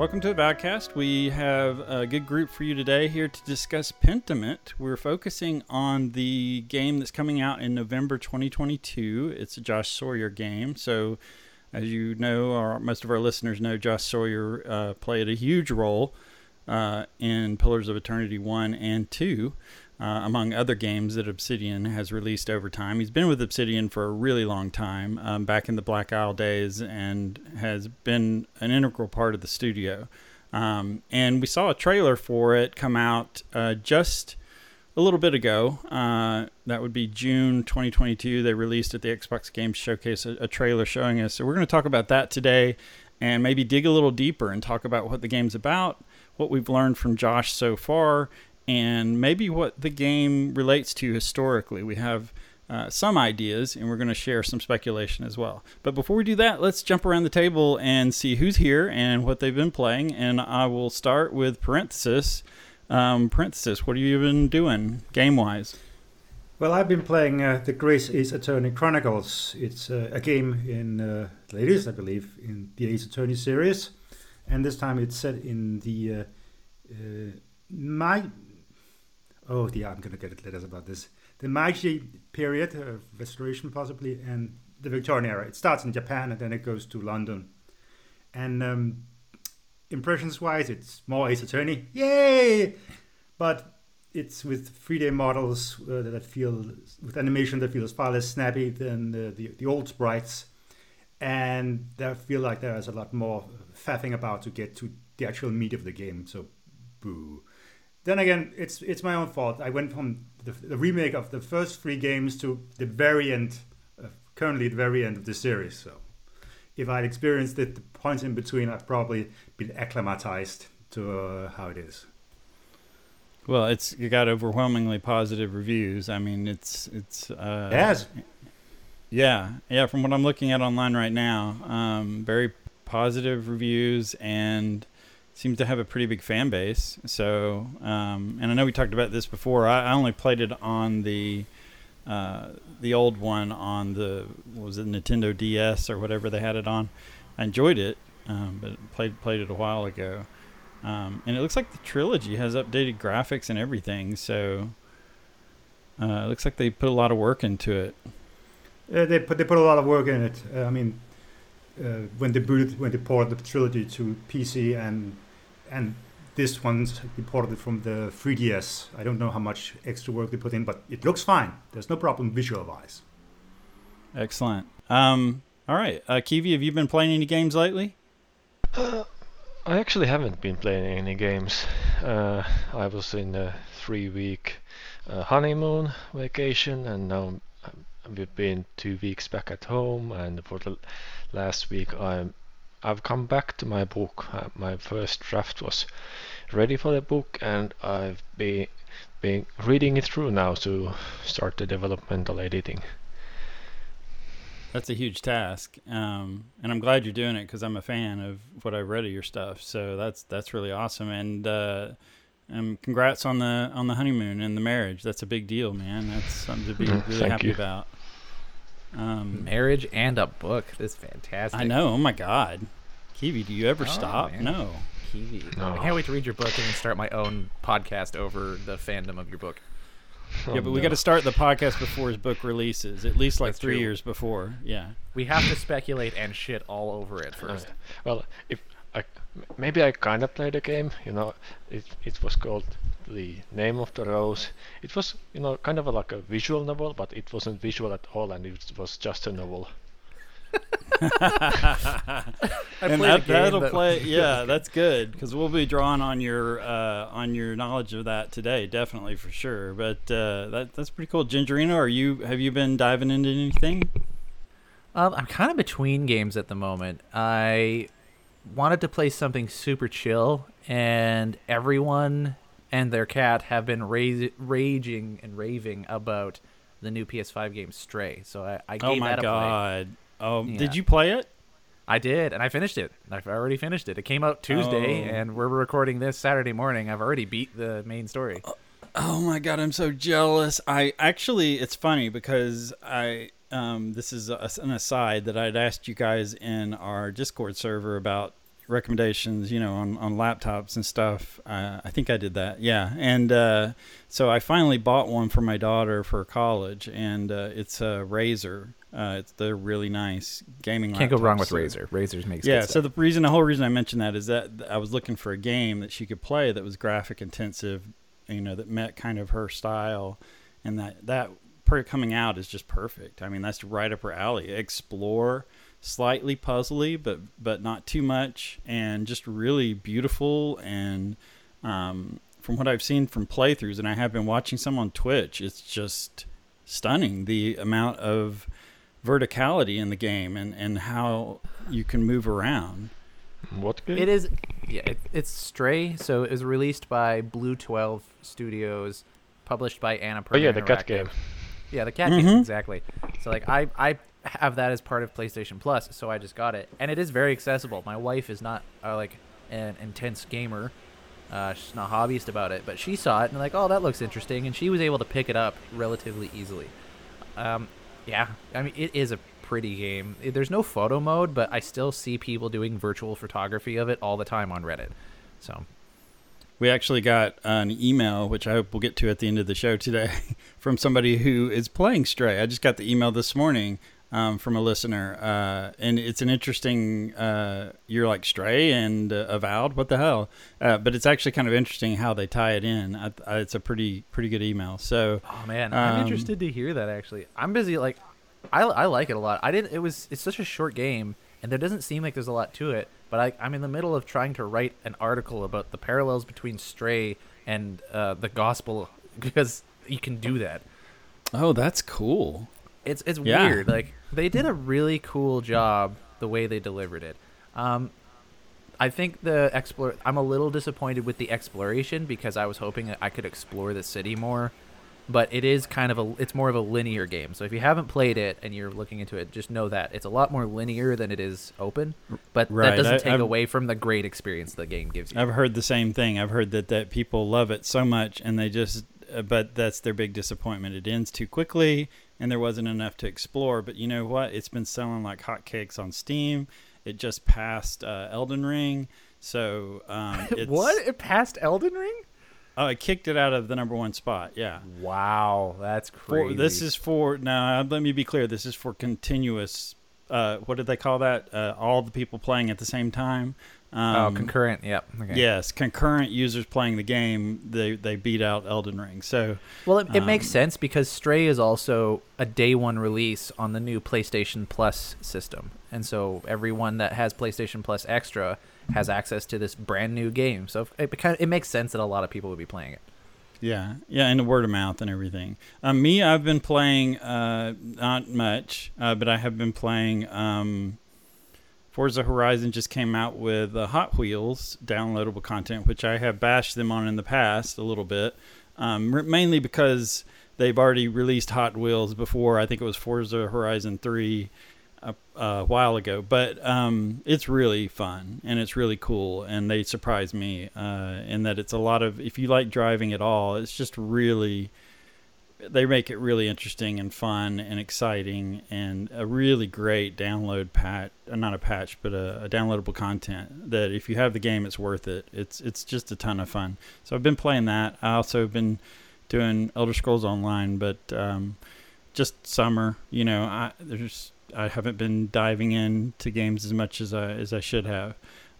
Welcome to the podcast. We have a good group for you today here to discuss Pentiment. We're focusing on the game that's coming out in November 2022. It's a Josh Sawyer game. So, as you know, or most of our listeners know, Josh Sawyer uh, played a huge role uh, in Pillars of Eternity 1 and 2 uh, among other games that Obsidian has released over time. He's been with Obsidian for a really long time, um, back in the Black Isle days, and has been an integral part of the studio. Um, and we saw a trailer for it come out uh, just a little bit ago. Uh, that would be June 2022. They released at the Xbox Games Showcase a, a trailer showing us. So we're going to talk about that today and maybe dig a little deeper and talk about what the game's about, what we've learned from Josh so far, and maybe what the game relates to historically. We have uh, some ideas, and we're going to share some speculation as well. But before we do that, let's jump around the table and see who's here and what they've been playing. And I will start with parenthesis. Um, parenthesis, what have you been doing game wise? Well, I've been playing uh, the Great Ace Attorney Chronicles. It's uh, a game in uh, latest, I believe, in the Ace Attorney series, and this time it's set in the uh, uh, my oh yeah, I'm gonna get letters about this. The Meiji period, uh, restoration possibly, and the Victorian era. It starts in Japan and then it goes to London. And um, impressions-wise, it's more Ace Attorney, yay! But it's with 3D models uh, that feel with animation that feels far less snappy than the, the, the old sprites, and I feel like there is a lot more faffing about to get to the actual meat of the game. So, boo then again, it's it's my own fault. I went from the, the remake of the first three games to the very end, uh, currently the very end of the series. So, if I'd experienced it, the points in between, I'd probably been acclimatized to uh, how it is. Well, it's you got overwhelmingly positive reviews. I mean, it's it's uh, yes, yeah, yeah. From what I'm looking at online right now, um, very positive reviews and seems to have a pretty big fan base. So, um, and I know we talked about this before. I, I only played it on the uh, the old one on the was it Nintendo DS or whatever they had it on. I enjoyed it, um, but played played it a while ago. Um, and it looks like the trilogy has updated graphics and everything. So uh, it looks like they put a lot of work into it. Uh, they put they put a lot of work in it. Uh, I mean, uh, when they booted when they ported the trilogy to PC and and this one's imported from the 3DS. I don't know how much extra work they put in, but it looks fine. There's no problem visual wise. Excellent. Um, all right, uh, Kiwi, have you been playing any games lately? Uh, I actually haven't been playing any games. Uh, I was in a three-week uh, honeymoon vacation, and now we've been two weeks back at home. And for the last week, I'm I've come back to my book. Uh, my first draft was ready for the book, and I've been been reading it through now to start the developmental editing. That's a huge task, um, and I'm glad you're doing it because I'm a fan of what I've read of your stuff. So that's that's really awesome, and uh, um, congrats on the on the honeymoon and the marriage. That's a big deal, man. That's something to be really happy you. about. Um, Marriage and a book. This is fantastic. I know. Oh my God, Kiwi, do you ever oh, stop? Man. No. Kiwi. No. I can't wait to read your book and then start my own podcast over the fandom of your book. Oh, yeah, but no. we got to start the podcast before his book releases, at least like That's three true. years before. Yeah. We have to speculate and shit all over it first. Uh, well, if I maybe I kind of played a game. You know, it it was called the name of the rose. It was, you know, kind of a, like a visual novel, but it wasn't visual at all, and it was just a novel. and that, that'll that play. Yeah, that's good because we'll be drawing on your uh, on your knowledge of that today, definitely for sure. But uh, that that's pretty cool. Gingerino, are you have you been diving into anything? Um, I'm kind of between games at the moment. I wanted to play something super chill, and everyone and their cat have been ra- raging and raving about the new PS5 game Stray. So I, I gave oh my that a god! Play. Oh, yeah. did you play it? I did, and I finished it. I've already finished it. It came out Tuesday, oh. and we're recording this Saturday morning. I've already beat the main story. Oh, oh my god, I'm so jealous. I actually, it's funny because I um, this is a, an aside that I'd asked you guys in our Discord server about recommendations, you know, on, on laptops and stuff. Uh, I think I did that. Yeah. And uh, so I finally bought one for my daughter for college, and uh, it's a Razer. Uh, it's they're really nice gaming. Can't go wrong with. So- Razer. Razer's makes Yeah. So the reason, the whole reason I mentioned that is that I was looking for a game that she could play that was graphic intensive, you know, that met kind of her style, and that that coming out is just perfect. I mean, that's right up her alley. Explore, slightly puzzly, but but not too much, and just really beautiful. And um, from what I've seen from playthroughs, and I have been watching some on Twitch, it's just stunning the amount of verticality in the game and, and how you can move around. What game? It is, yeah. It, it's Stray. So it was released by Blue Twelve Studios, published by Annapurna. Oh yeah, the cat game. Yeah, the cat game Mhm. exactly. So like I I have that as part of PlayStation Plus, so I just got it, and it is very accessible. My wife is not uh, like an intense gamer. Uh, she's not hobbyist about it, but she saw it and like, oh, that looks interesting, and she was able to pick it up relatively easily. Um, yeah, I mean, it is a pretty game. There's no photo mode, but I still see people doing virtual photography of it all the time on Reddit. So We actually got an email, which I hope we'll get to at the end of the show today, from somebody who is playing Stray. I just got the email this morning um, from a listener, uh, and it's an interesting. Uh, you're like Stray and uh, Avowed, what the hell? Uh, but it's actually kind of interesting how they tie it in. I, I, it's a pretty pretty good email. So Oh man, I'm Um, interested to hear that. Actually, I'm busy. Like, I I like it a lot. I didn't. It was it's such a short game, and there doesn't seem like there's a lot to it. But I, I'm in the middle of trying to write an article about the parallels between Stray and uh, the Gospel because you can do that. oh, that's cool. It's it's Yeah. weird. Like they did a really cool job the way they delivered it. Um, I think the explore. I'm a little disappointed with the exploration because I was hoping that I could explore the city more, but it is kind of a. It's more of a linear game. So if you haven't played it and you're looking into it, just know that it's a lot more linear than it is open. But Right, that doesn't I- take I've- away from the great experience the game gives you. I've heard the same thing. I've heard that that people love it so much, and they just, uh, but that's their big disappointment. It ends too quickly, and there wasn't enough to explore. But you know what? It's been selling like hotcakes on Steam. It just passed uh, Elden Ring, so um, it's, what? It passed Elden Ring? Oh, it kicked it out of the number one spot. Yeah. Wow, that's For, crazy. this is for now. Let me be clear. This is for continuous. Uh, what did they call that? Uh, all the people playing at the same time. Um, oh concurrent. Yep. Okay. Yes, concurrent users playing the game, they they beat out Elden Ring. So Well, it, it makes Um, sense because Stray is also a day one release on the new PlayStation Plus system, and so everyone that has PlayStation Plus Extra has access to this brand new game. So it kind of, it makes sense that a lot of people would be playing it. yeah, yeah, and the word of mouth and everything. Um, me, I've been playing uh, not much, uh, but I have been playing. Um, Forza Horizon just came out with uh, Hot Wheels downloadable content, which I have bashed them on in the past a little bit, um, mainly because they've already released Hot Wheels before. I think it was Forza Horizon 3 a, a while ago, but um, it's really fun and it's really cool. And they surprised me uh, in that it's a lot of, if you like driving at all, it's just really they make it really interesting and fun and exciting and a really great download patch not a patch but a, a downloadable content that if you have the game it's worth it. It's it's just a ton of fun. So i've been playing that. I also have been doing elder scrolls online but um, just summer you know i there's i haven't been diving into games as much as i as i should have.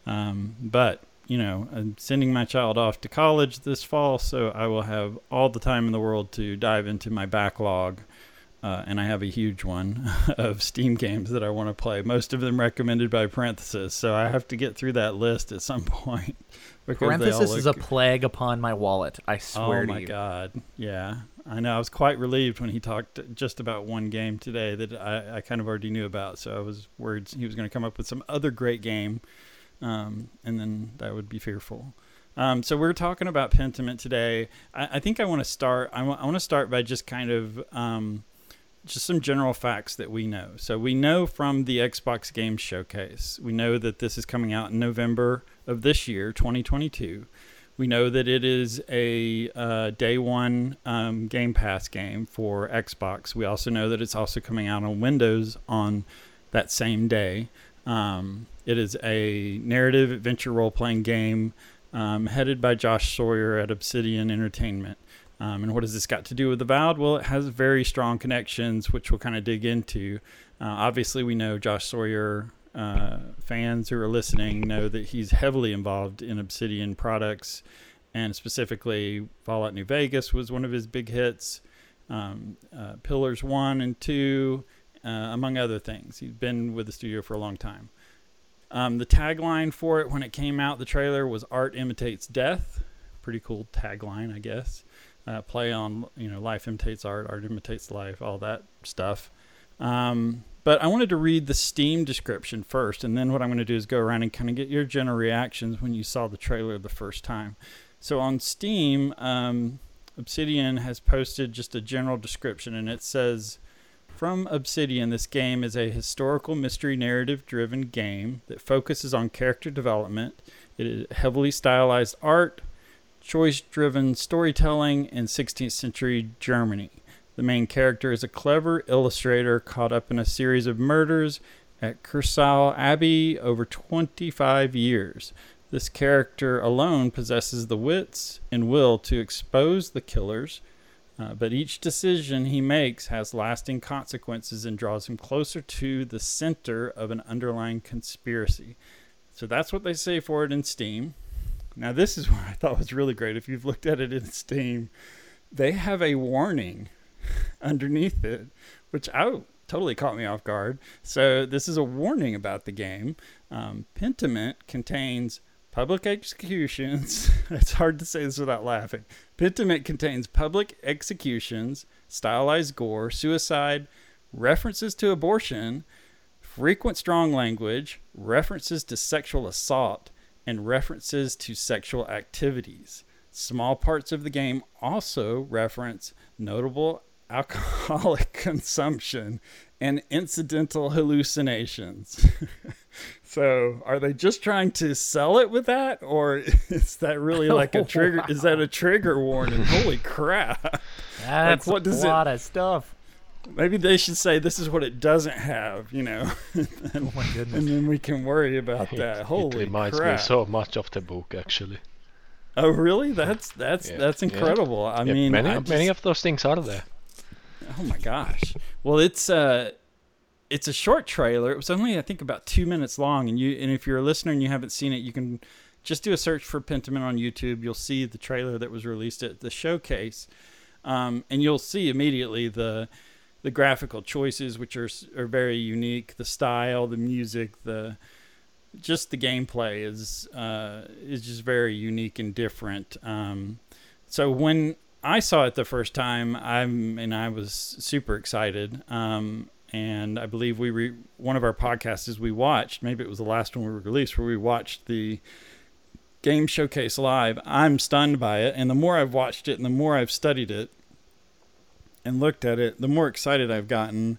Um, but you know, I'm sending my child off to college this fall, so I will have all the time in the world to dive into my backlog. Uh, and I have a huge one of Steam games that I want to play. Most of them recommended by Parenthesis, so I have to get through that list at some point. because they all Parenthesis is a plague upon my wallet. I swear Oh to my god! Yeah, I know. I was quite relieved when he talked just about one game today that I, I kind of already knew about. So I was worried he was going to come up with some other great game, um, and then that would be fearful. Um, so we're talking about Pentiment today. I, I think I want to start. I want to start by just kind of um, just some general facts that we know. So we know from the Xbox Game Showcase, we know that this is coming out in November of this year, 2022. We know that it is a uh, day one um, Game Pass game for Xbox. We also know that it's also coming out on Windows on that same day. Um, it is a narrative adventure role playing game um, headed by Josh Sawyer at Obsidian Entertainment. Um, and what has this got to do with the Avowed? Well, it has very strong connections, which we'll kind of dig into. Uh, obviously, we know Josh Sawyer uh, fans who are listening know that he's heavily involved in Obsidian products, and specifically Fallout New Vegas was one of his big hits. Um, uh, Pillars one and two, uh, among other things. He's been with the studio for a long time. Um, the tagline for it when it came out, the trailer was "Art imitates death." Pretty cool tagline, I guess. Uh, play on you know, life imitates art, art imitates life, all that stuff. Um, but I wanted to read the Steam description first, and then what I'm going to do is go around and kind of get your general reactions when you saw the trailer the first time. So on Steam, um, Obsidian has posted just a general description, and it says From Obsidian, this game is a historical mystery narrative driven game that focuses on character development. It is heavily stylized art, choice driven storytelling, in 16th century Germany. The main character is a clever illustrator caught up in a series of murders at Kiersau Abbey over 25 years. This character alone possesses the wits and will to expose the killers, uh, but each decision he makes has lasting consequences and draws him closer to the center of an underlying conspiracy. So that's what they say for it in Steam. Now, this is what I thought was really great. If you've looked at it in Steam, they have a warning underneath it, which I totally caught me off guard. So this is a warning about the game. Um, Pentiment contains public executions. it's hard to say this without laughing. Pentiment contains public executions, stylized gore, suicide, references to abortion, frequent strong language, references to sexual assault, and references to sexual activities. Small parts of the game also reference notable alcoholic consumption and incidental hallucinations. so, are they just trying to sell it with that, or is that really like a trigger? wow. Is that a trigger warning? Holy crap! That's like, what does a lot it, of stuff. Maybe they should say this is what it doesn't have, you know. and, oh my goodness! And then we can worry about that. It, Holy it reminds crap. me so much of the book, actually. Oh really? That's that's yeah. that's incredible. Yeah. I yeah, mean, many just, many of those things are there. Oh my gosh. Well, it's uh it's a short trailer. It was only I think about 2 minutes long and you and if you're a listener and you haven't seen it, you can just do a search for Pentiment on YouTube. You'll see the trailer that was released at the showcase. Um, and you'll see immediately the the graphical choices which are are very unique, the style, the music, the just the gameplay is uh, is just very unique and different. Um, so when I saw it the first time. I'm and I was super excited. Um, and I believe we re- one of our podcasts is we watched. Maybe it was the last one we released where we watched the game showcase live. I'm stunned by it, and the more I've watched it, and the more I've studied it and looked at it, the more excited I've gotten.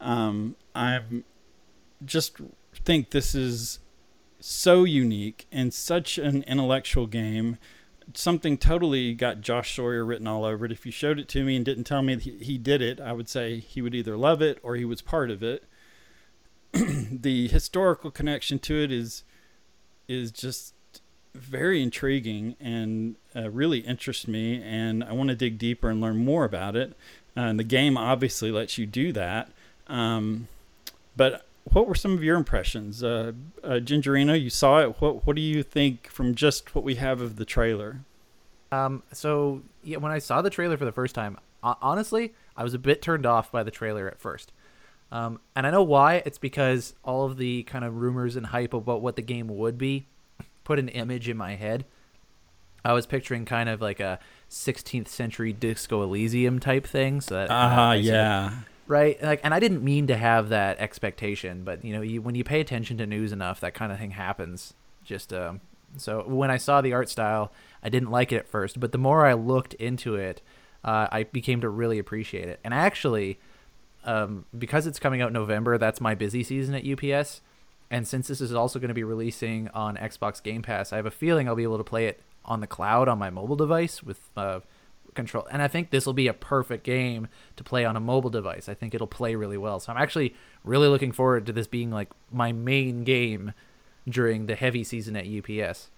Um, I just think this is so unique and such an intellectual game something totally got Josh Sawyer written all over it. If you showed it to me and didn't tell me he, he did it, I would say he would either love it or he was part of it. the historical connection to it is is just very intriguing and uh, really interests me, and I want to dig deeper and learn more about it. Uh, and the game obviously lets you do that. Um, but what were some of your impressions, uh, uh, Gingerino? You saw it. What What do you think from just what we have of the trailer? Um. So yeah, when I saw the trailer for the first time, honestly, I was a bit turned off by the trailer at first. Um, and I know why. It's because all of the kind of rumors and hype about what the game would be put an image in my head. I was picturing kind of like a 16th century Disco Elysium type thing. So that, uh, uh yeah right? Like and i didn't mean to have that expectation but you know you, when you pay attention to news enough that kind of thing happens. Just um so when i saw the art style i didn't like it at first but the more i looked into it uh, i became to really appreciate it. And actually um, because it's coming out november that's my busy season at ups and since this is also going to be releasing on xbox game pass i have a feeling i'll be able to play it on the cloud on my mobile device with uh, control. And I think this will be a perfect game to play on a mobile device. I think it'll play really well. So I'm actually really looking forward to this being like my main game during the heavy season at UPS.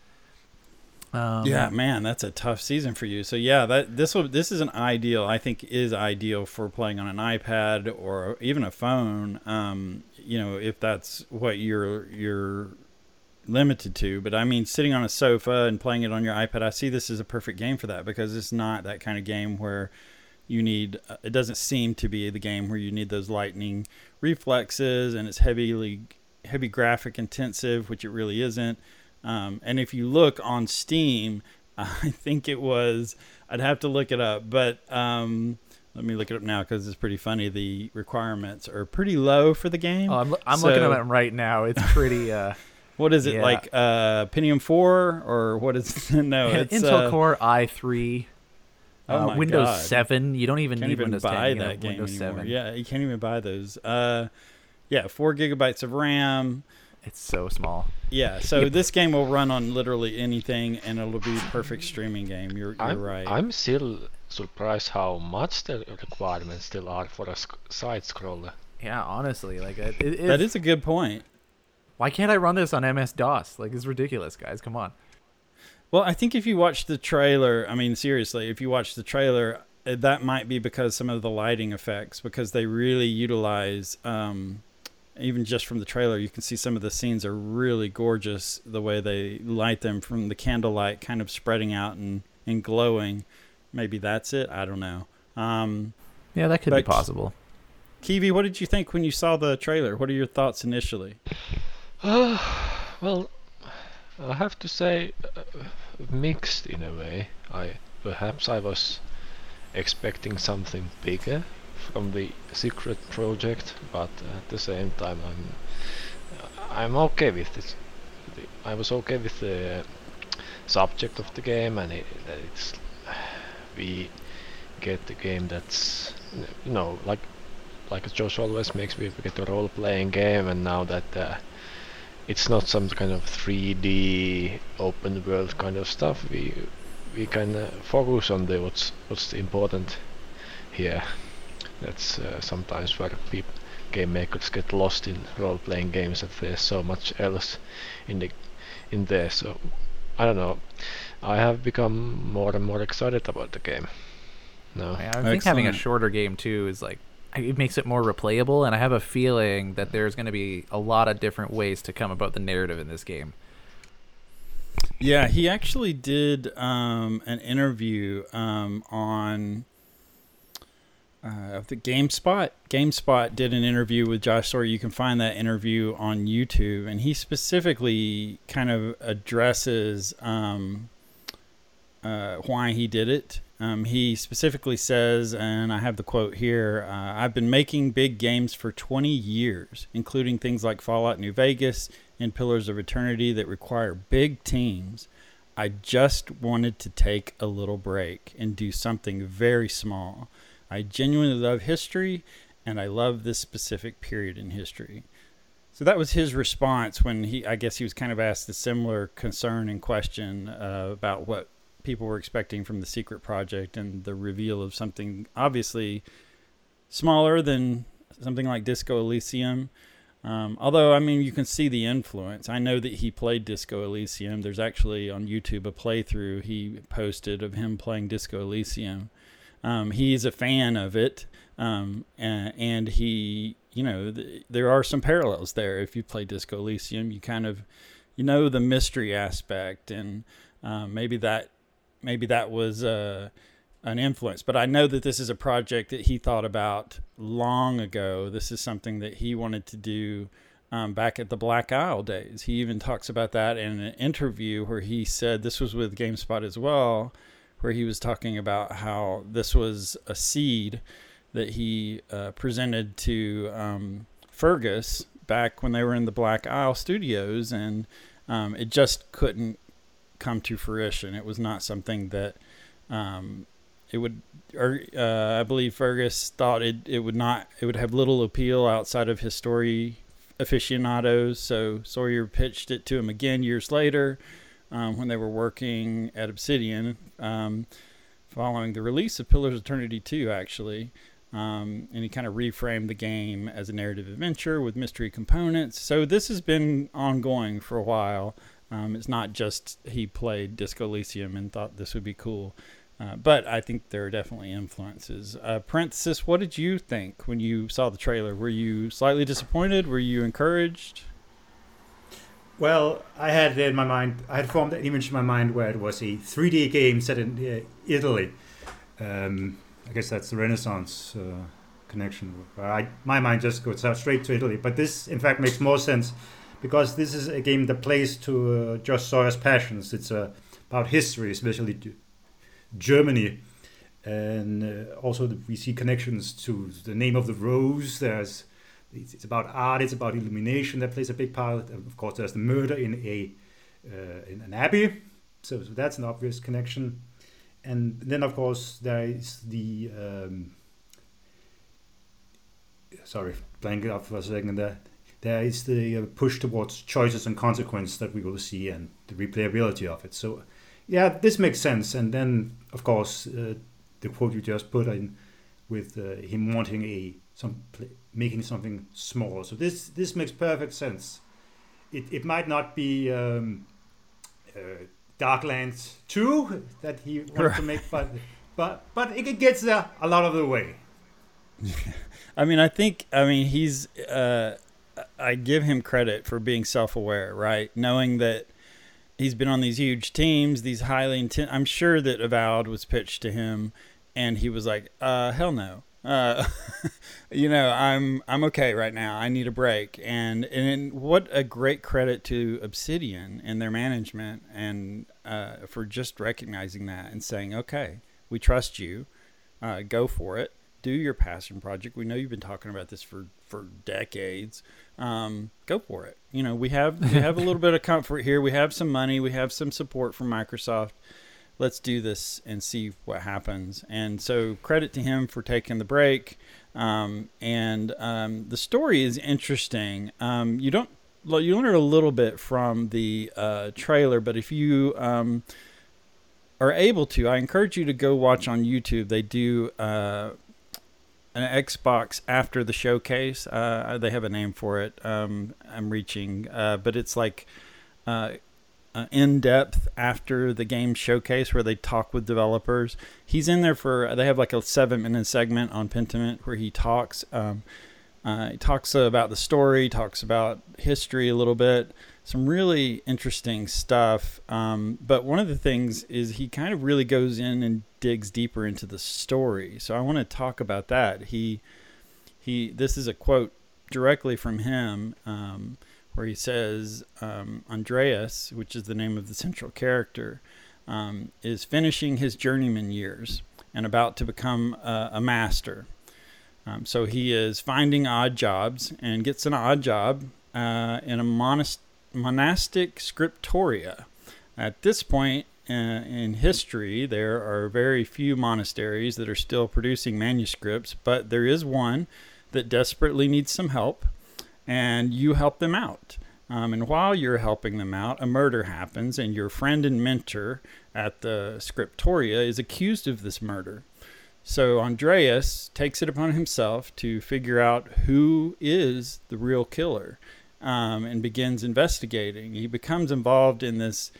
Um, yeah, man, that's a tough season for you. So yeah, that this will this is an ideal. I think is ideal for playing on an iPad or even a phone. Um, you know, if that's what you're you're limited to. But I mean, sitting on a sofa and playing it on your iPad, I see this as a perfect game for that because it's not that kind of game where you need. It doesn't seem to be the game where you need those lightning reflexes, and it's heavily heavy graphic intensive, which it really isn't. Um, and if you look on Steam, I think it was, I'd have to look it up, but um, let me look it up now because it's pretty funny. The requirements are pretty low for the game. Oh, I'm, I'm so, looking at it right now. It's pretty. Uh, what is it yeah. like? Uh, Pentium four or what is? no, it's Intel uh, Core i3. Oh uh, Windows God. 7. You don't even can't need even Windows buy 10. that game Windows anymore. 7. Yeah, you can't even buy those. Uh, yeah, four gigabytes of RAM. It's so small. Yeah, so this game will run on literally anything, and it'll be a perfect streaming game. You're, you're I'm, right. I'm still surprised how much the requirements still are for a sc- side scroller. Yeah, honestly, like it, it, that is a good point. Why can't I run this on MS DOS? Like it's ridiculous, guys. Come on. Well, I think if you watch the trailer, I mean seriously, if you watch the trailer, eh, that might be because some of the lighting effects, because they really utilize. Um, even just from the trailer, you can see some of the scenes are really gorgeous. The way they light them from the candlelight, kind of spreading out and, and glowing. Maybe that's it. I don't know. Um, yeah, that could be possible. Kiwi, what did you think when you saw the trailer? What are your thoughts initially? Well, I have to say, uh, mixed in a way. I perhaps I was expecting something bigger from the secret project, but at the same time I'm I'm okay with this. I was okay with the subject of the game, and it, it's we get the game that's you know like like Josh always makes me get a role-playing game, and now that uh, it's not some kind of 3D open world kind of stuff, we we can uh, focus on the what's what's important here. That's uh, sometimes where people game makers get lost in role-playing games that there's so much else in the in there. So I don't know. I have become more and more excited about the game no I think Excellent. having a shorter game too is like it makes it more replayable and I have a feeling that there's going to be a lot of different ways to come about the narrative in this game yeah he actually did um, an interview um, on uh, the GameSpot. GameSpot did an interview with Josh Sawyer. You can find that interview on YouTube, and he specifically kind of addresses um, uh, why he did it. Um, he specifically says, and I have the quote here uh, I've been making big games for 20 years, including things like Fallout New Vegas and Pillars of Eternity that require big teams. I just wanted to take a little break and do something very small. I genuinely love history and I love this specific period in history. So that was his response when he, I guess he was kind of asked a similar concern and question uh, about what people were expecting from the secret project and the reveal of something obviously smaller than something like Disco Elysium. Um, although, I mean, you can see the influence. I know that he played Disco Elysium. There's actually on YouTube a playthrough he posted of him playing Disco Elysium. Um, he's a fan of it, um, and, and, he, you know, th- there are some parallels there. If you play Disco Elysium, you kind of, you know, the mystery aspect, and um, maybe that, maybe that was uh, an influence. But I know that this is a project that he thought about long ago. This is something that he wanted to do. Um, back at the Black Isle days. He even talks about that in an interview where he said this was with GameSpot as well where he was talking about how this was a seed that he uh, presented to um, Feargus back when they were in the Black Isle Studios, and um, it just couldn't come to fruition. It was not something that um, it would. Or uh, I believe Feargus thought it it would not. It would have little appeal outside of his story aficionados. So Sawyer pitched it to him again years later um, when they were working at Obsidian. Um, following the release of Pillars of Eternity 2, actually. Um, and he kind of reframed the game as a narrative adventure with mystery components. So this has been ongoing for a while. Um, it's not just he played Disco Elysium and thought this would be cool. Uh, but I think there are definitely influences. Uh, Parenthesis, what did you think when you saw the trailer? Were you slightly disappointed? Were you encouraged? Well, I had in my mind, I had formed an image in my mind where it was a 3D game set in uh, Italy. Um, I guess that's the Renaissance uh, connection. I, my mind just goes straight to Italy, but this, in fact, makes more sense because this is a game that plays to uh, Sawyer's passions. It's uh, about history, especially Germany, and uh, also the, we see connections to the name of the rose. There's it's, it's, about art. It's about illumination that plays a big part. Of course, there's the murder in a uh, in an abbey, so, so, that's an obvious connection. And then, of course, there is the um, sorry, blank up for a second there. There is the uh, push towards choices and consequence that we will see, and the replayability of it. So yeah, this makes sense. And then, of course, uh, the quote you just put in with uh, him wanting a some making something small. So this this makes perfect sense. It it might not be um, uh, Darklands two that he wants right. to make, but but but it gets there a lot of the way. I mean, I think I mean he's. Uh, I give him credit for being self-aware, right? Knowing that he's been on these huge teams, these highly intense. I'm sure that Avowed was pitched to him, and he was like, uh, "Hell no." Uh, you know, I'm I'm okay right now. I need a break, and and what a great credit to Obsidian and their management, and uh, for just recognizing that and saying, "Okay, we trust you. Uh, go for it. Do your passion project. We know you've been talking about this for for decades um, go for it. You know, we have we have a little bit of comfort here. We have some money. We have some support from Microsoft. Let's do this and see what happens. And so, credit to him for taking the break. Um, and um, the story is interesting. Um, you don't Well, you learn a little bit from the uh, trailer, but if you um, are able to, I encourage you to go watch on YouTube. They do. Uh, an Xbox after the showcase. Uh, they have a name for it. Um, I'm reaching, uh, but it's like uh, uh, in depth after the game showcase where they talk with developers. He's in there for. They have like a seven minute segment on Pentiment where he talks. Um, uh, he talks about the story, talks about history a little bit some really interesting stuff. Um, but one of the things is he kind of really goes in and digs deeper into the story. So I want to talk about that. He he this is a quote directly from him um, where he says um, Andreas, which is the name of the central character, um, is finishing his journeyman years and about to become a, a master. Um, so he is finding odd jobs and gets an odd job uh, in a monastery monastic scriptoria. At this point uh, in history, there are very few monasteries that are still producing manuscripts, but there is one that desperately needs some help, and you help them out. Um, and while you're helping them out, a murder happens, and your friend and mentor at the scriptoria is accused of this murder. So Andreas takes it upon himself to figure out who is the real killer um, and begins investigating. He becomes involved in this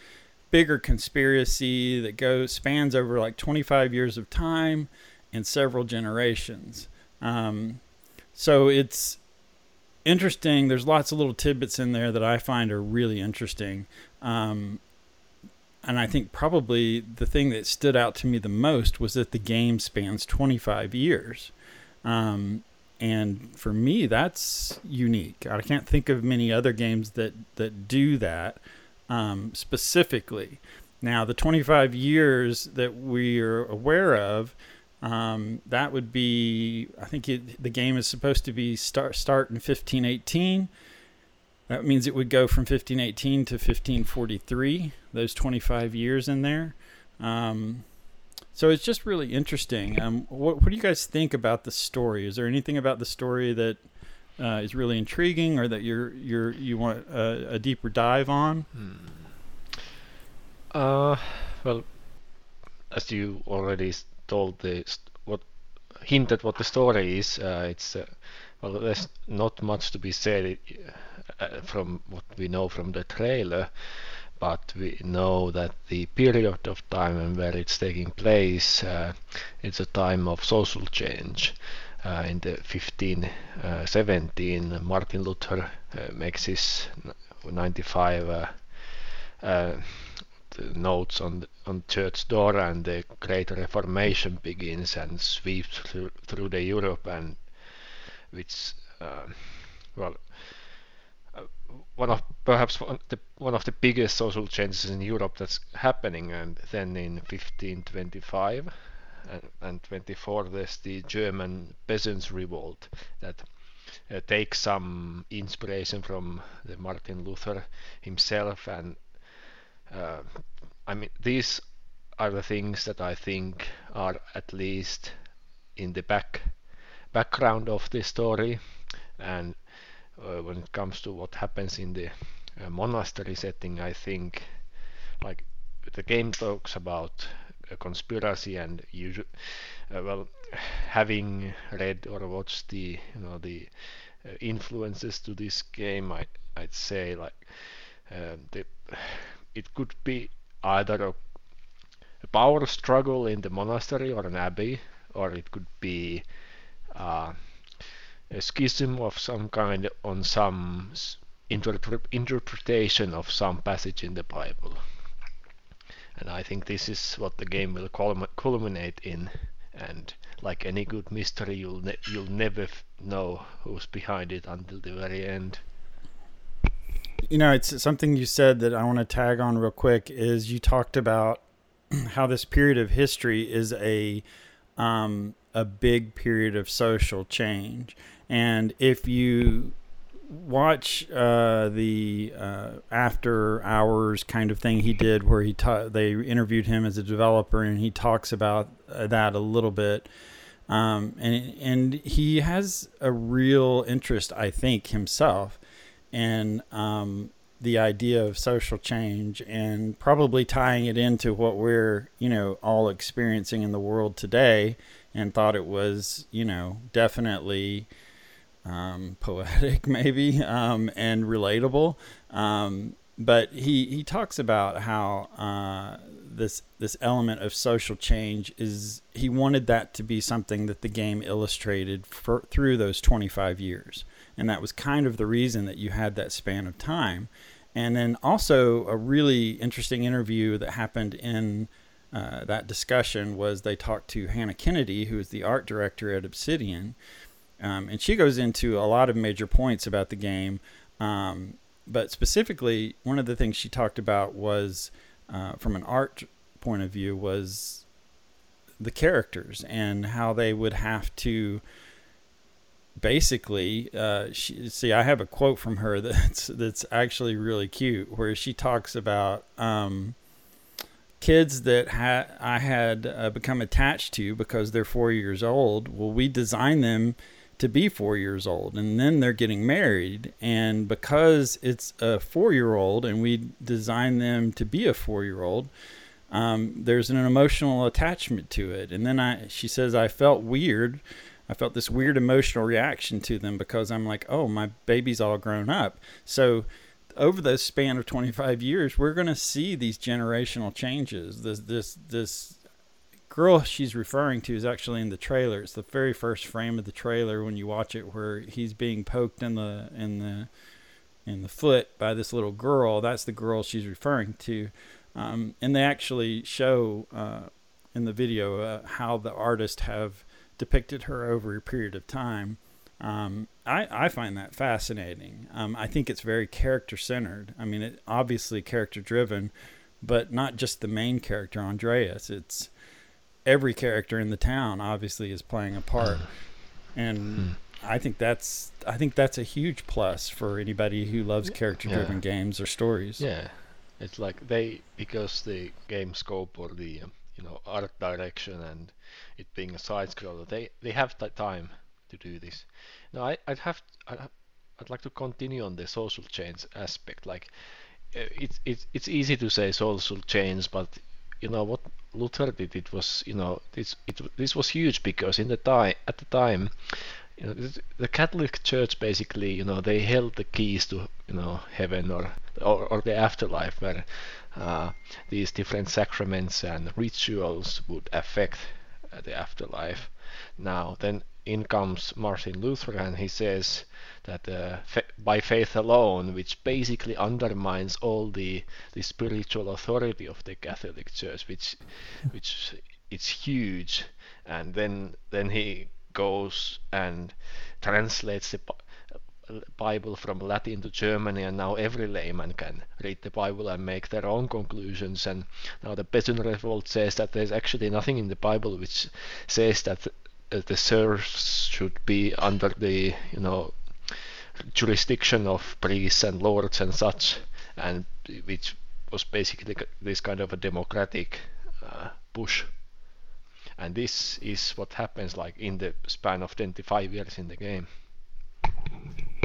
bigger conspiracy that goes spans over like 25 years of time and several generations. Um, so it's interesting. There's lots of little tidbits in there that I find are really interesting. Um, and I think probably the thing that stood out to me the most was that the game spans 25 years. Um, and for me that's unique. I can't think of many other games that that do that um, specifically. Now the 25 years that we are aware of um, that would be i think it, the game is supposed to be start start in 1518 that means it would go from 1518 to 1543 those 25 years in there. Um, so it's just really interesting. Um, what, what do you guys think about the story? Is there anything about the story that uh, is really intriguing, or that you're you're you want a, a deeper dive on? Hmm. Uh, well, as you already told the what hinted what the story is, uh, it's uh, well, there's not much to be said uh, from what we know from the trailer, but we know that the period of time and where it's taking place, uh, it's a time of social change. Uh, in the 1517, Martin Luther makes his 95 notes on the, on church door and the great reformation begins and sweeps through, through the Europe and which uh, well uh, one of perhaps one, the, one of the biggest social changes in Europe that's happening and then in 1525 and, and 24 there's the German peasants revolt that uh, takes some inspiration from the Martin Luther himself and uh, I mean, these are the things that I think are at least in the back background of the story, and uh, when it comes to what happens in the uh, monastery setting, I think like the game talks about a conspiracy and usually, uh, well, having read or watched the you know the uh, influences to this game, I I'd say like uh, the it could be either a, a, power struggle in the monastery or an abbey, or it could be uh, a schism of some kind on some interpretation of some passage in the Bible. And I think this is what the game will culminate in. And like any good mystery, you'll ne you'll never know who's behind it until the very end you know, it's something you said that I want to tag on real quick. Is you talked about how this period of history is a um, a big period of social change, and if you watch uh, the uh, after hours kind of thing he did where he ta- they interviewed him as a developer and he talks about uh, that a little bit um, and and he has a real interest I think himself in um, the idea of social change and probably tying it into what we're you know all experiencing in the world today and thought it was you know definitely um, poetic maybe um, and relatable um, but he he talks about how uh, this this element of social change is he wanted that to be something that the game illustrated for, through those 25 years and that was kind of the reason that you had that span of time. And then also a really interesting interview that happened in uh, that discussion was they talked to Hannah Kennedy, who is the art director at Obsidian, um, and she goes into a lot of major points about the game. Um, but specifically, one of the things she talked about was, uh, from an art point of view, was the characters and how they would have to basically, uh, she, see, I have a quote from her that's that's actually really cute, where she talks about um, kids that ha- I had uh, become attached to because they're four years old. Well, we design them to be four years old, and then they're getting married, and because it's a four-year-old, and we design them to be a four-year-old. Um, there's an emotional attachment to it, and then I, she says, I felt weird I felt this weird emotional reaction to them because I'm like, oh, my baby's all grown up. So over the span of 25 years, we're going to see these generational changes. This this this girl she's referring to is actually in the trailer. It's the very first frame of the trailer when you watch it, where he's being poked in the in the in the foot by this little girl. That's the girl she's referring to, um, and they actually show uh, in the video uh, how the artists have depicted her over a period of time. Um, I, I find that fascinating. Um, I think it's very character centered. I mean, it obviously character driven, but not just the main character Andreas. It's every character in the town obviously is playing a part, and hmm. I think that's I think that's a huge plus for anybody who loves character driven yeah. games or stories. Yeah, it's like they because the game scope or the um, you know art direction and it being a side scroller. They they have the time to do this. Now I, I'd have I'd, I'd like to continue on the social change aspect. Like uh, it's it's it's easy to say social change, but you know what Luther did, it was you know this it this was huge because in the time at the time, you know, the Catholic Church basically you know they held the keys to you know heaven or or, or the afterlife where uh, these different sacraments and rituals would affect uh, the afterlife. Now then in comes Martin Luther and he says that uh, by faith alone, which basically undermines all the the spiritual authority of the Catholic Church, which which it's huge. And then then he goes and translates the Bible from Latin to Germany, and now every layman can read the Bible and make their own conclusions. And now the Peasant Revolt says that there's actually nothing in the Bible which says that the serfs should be under the you know jurisdiction of priests and lords and such, and which was basically this kind of a democratic uh, push. And this is what happens like in the span of 25 years in the game.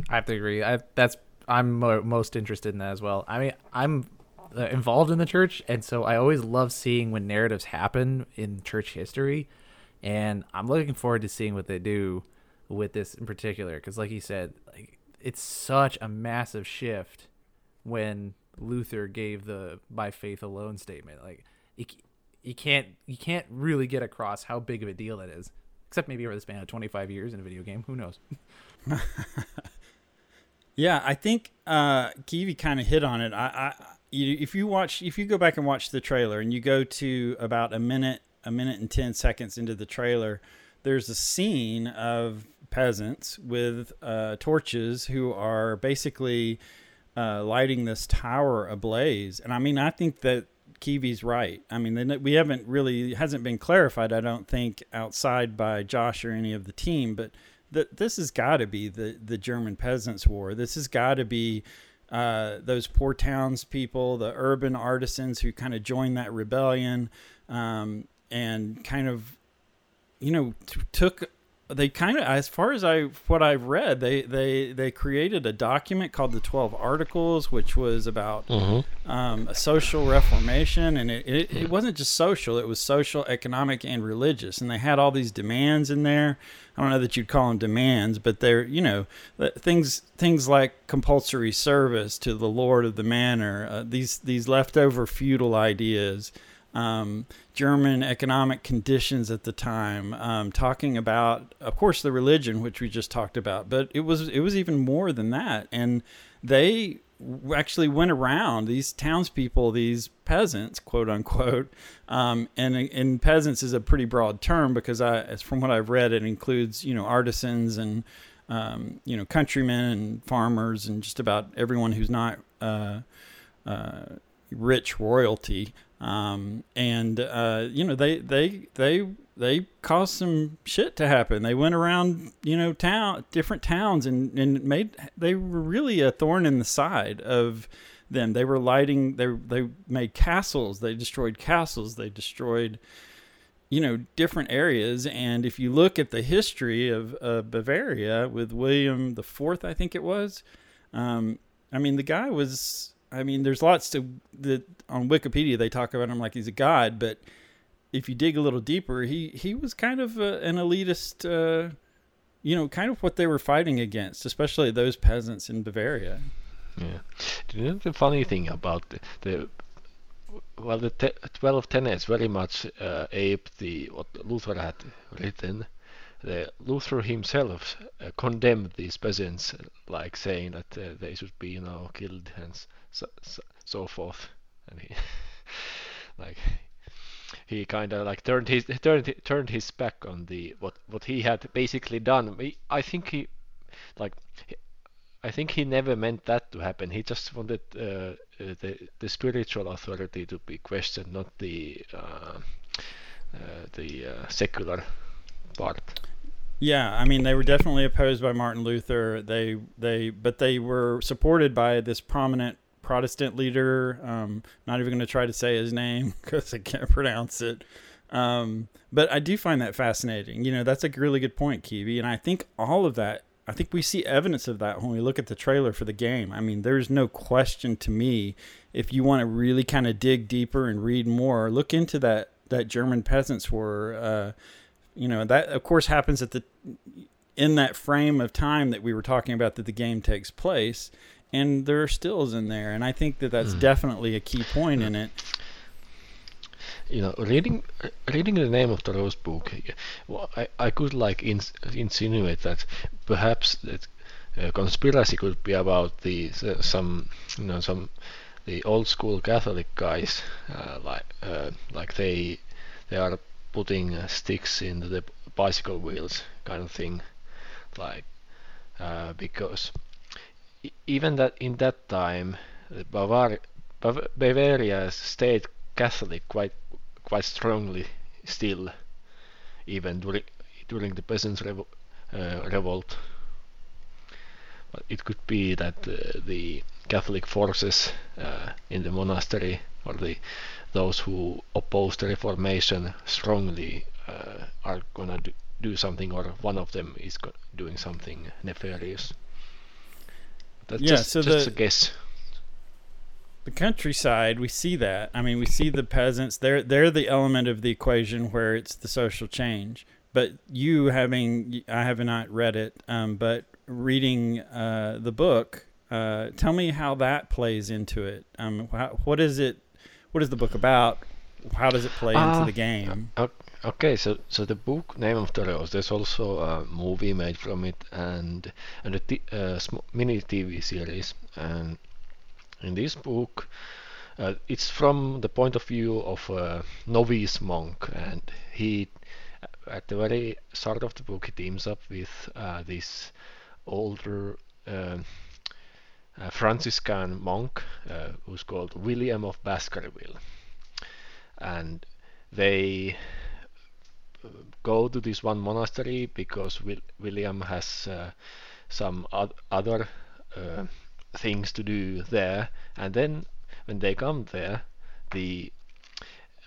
I have to agree. I that's I'm mo- most interested in that as well. I mean, I'm uh, involved in the church, and so I always love seeing when narratives happen in church history, and I'm looking forward to seeing what they do with this in particular. Because, like you said, like it's such a massive shift when Luther gave the "by faith alone" statement. Like, you, can't you can't really get across how big of a deal that is, except maybe over the span of 25 years in a video game. Who knows? yeah, I think uh, Kiwi kind of hit on it. I, I you, if you watch, if you go back and watch the trailer, and you go to about a minute, a minute and ten seconds into the trailer, there's a scene of peasants with uh, torches who are basically uh, lighting this tower ablaze. And I mean, I think that Kiwi's right. I mean, we haven't really hasn't been clarified. I don't think outside by Josh or any of the team, but that this has got to be the the German Peasants' War. This has got to be uh, those poor townspeople, the urban artisans who kind of joined that rebellion um, and kind of, you know, t- took they kind of as far as i what i've read they they they created a document called the 12 articles which was about mm-hmm. um, a social reformation and it, it, it, wasn't just social it was social economic and religious and they had all these demands in there i don't know that you'd call them demands but they're you know things things like compulsory service to the lord of the manor uh, these these leftover feudal ideas um, German economic conditions at the time, um, talking about, of course, the religion, which we just talked about, but it was it was even more than that, and they actually went around these townspeople, these peasants, quote unquote, um, and and peasants is a pretty broad term because I, from what I've read, it includes you know artisans and um, you know countrymen and farmers and just about everyone who's not uh, uh, rich royalty. Um, and uh, you know they they they they caused some shit to happen. They went around you know town different towns and and made they were really a thorn in the side of them. They were lighting they they made castles. They destroyed castles. They destroyed you know different areas and if you look at the history of uh, bavaria with william the fourth i think it was um, i mean the guy was I mean, there's lots to that on Wikipedia they talk about him like he's a god, but if you dig a little deeper, he he was kind of a, an elitist. Uh, you know, kind of what they were fighting against, especially those peasants in Bavaria. Yeah. You know the funny thing about the, the well, the te- 12 tenets very much uh, aped the what Luther had written. The Luther himself uh, condemned these peasants, like saying that uh, they should be, you know, killed and so, so, so forth. And he like he kind of like turned his turned turned his back on the what what he had basically done. I think he like i think he never meant that to happen. He just wanted uh, uh, the the spiritual authority to be questioned not the uh, uh the uh, secular part yeah, I mean they were definitely opposed by Martin Luther. They they but they were supported by this prominent Protestant leader. Um, not even going to try to say his name because I can't pronounce it. Um, but I do find that fascinating. You know, that's a really good point, Kiwi. And I think all of that, I think we see evidence of that when we look at the trailer for the game. I mean, there's no question to me if you want to really kind of dig deeper and read more, look into that that German Peasants' War. Uh, you know that of course happens at the in that frame of time that we were talking about that the game takes place, and there are stills in there, and I think that that's Mm. definitely a key point in it. you know, reading reading the name of the Rose book, well, I, I could like ins- insinuate that perhaps that uh, conspiracy could be about the uh, some you know some the old school Catholic guys uh, like uh, like they they are putting uh, sticks into the bicycle wheels kind of thing, like uh, because even that in that time uh, Bavar- Bav- Bavaria stayed Catholic quite quite strongly still, even during during the peasants' revo- uh, revolt. But it could be that uh, the Catholic forces uh, in the monastery or the those who oppose the Reformation strongly uh, are gonna do, do something, or one of them is doing something nefarious. That's Yeah, just, so just the- a guess. the countryside we see that i mean we see the peasants they're they're the element of the equation where it's the social change but you having i have not read it um, but reading uh, the book uh, tell me how that plays into it um, how, what is it what is the book about how does it play into Ah, the game Okay, so so the book Name of the Rose. There's also a movie made from it, and and a t- uh, sm- mini TV series. And in this book, uh, it's from the point of view of a novice monk, and he, at the very start of the book, he teams up with uh, this older. Uh, uh, Franciscan monk uh, who's called William of Baskerville, and they go to this one monastery because Wil- William has uh, some oth- other uh, things to do there. And then when they come there, the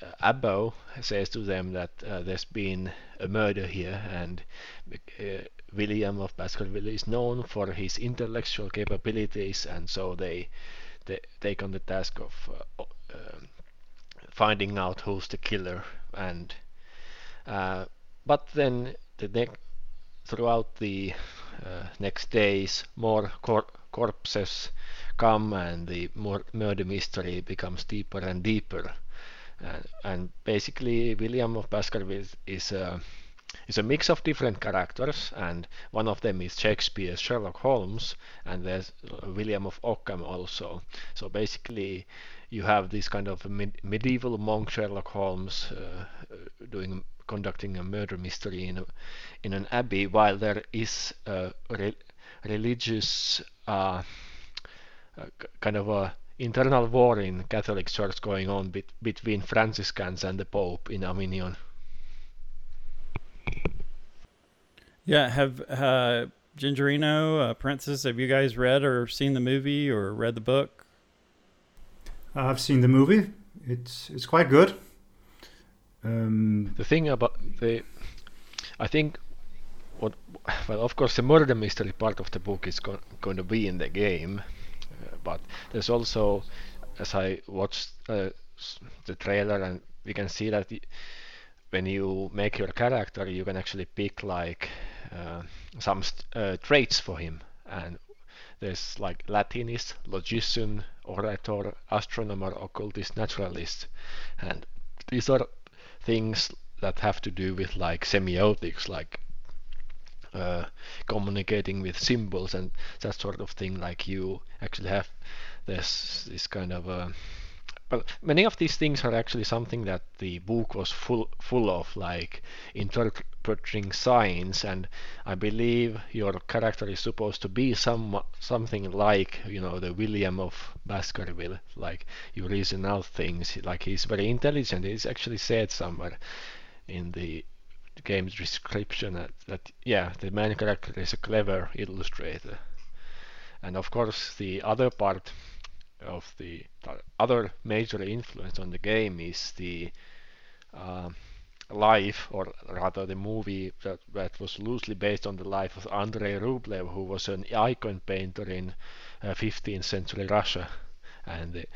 uh, abbot says to them that uh, there's been a murder here, and uh, William of Baskerville is known for his intellectual capabilities, and so they they take on the task of uh, um finding out who's the killer and uh, but then the ne- throughout the uh, next days, more cor- corpses come, and the more murder mystery becomes deeper and deeper. And, and basically, William of Baskerville is a is a mix of different characters, and one of them is Shakespeare's Sherlock Holmes, and there's William of Ockham also. So basically, you have this kind of med- medieval monk Sherlock Holmes uh, doing conducting a murder mystery in a, in an abbey, while there is a re- religious uh, kind of a internal war in Catholic Church going on bet- between Franciscans and the Pope in Avignon. Yeah have uh, gingerino uh, princess have you guys read or seen the movie or read the book I've seen the movie. It's it's quite good. Um, The thing about the, I think, what, well, of course, the murder mystery part of the book is go- going to be in the game, uh, but there's also, as I watched uh, the trailer, and we can see that y- when you make your character, you can actually pick like uh, some uh, traits for him, and there's like Latinist, logician, orator, astronomer, occultist, naturalist, and these are things that have to do with like semiotics, like uh, communicating with symbols and that sort of thing. Like you actually have this this kind of well, many of these things are actually something that the book was full full of, like interpreting signs, and I believe your character is supposed to be some something like you know the William of Baskerville, like you reason out things, like he's very intelligent. It's actually said somewhere in the game's description that, that yeah, the main character is a clever illustrator, and of course the other part of the uh, other major influence on the game is the uh, life, or rather the movie that, that was loosely based on the life of Andrei Rublev, who was an icon painter in uh, 15th century Russia. And the,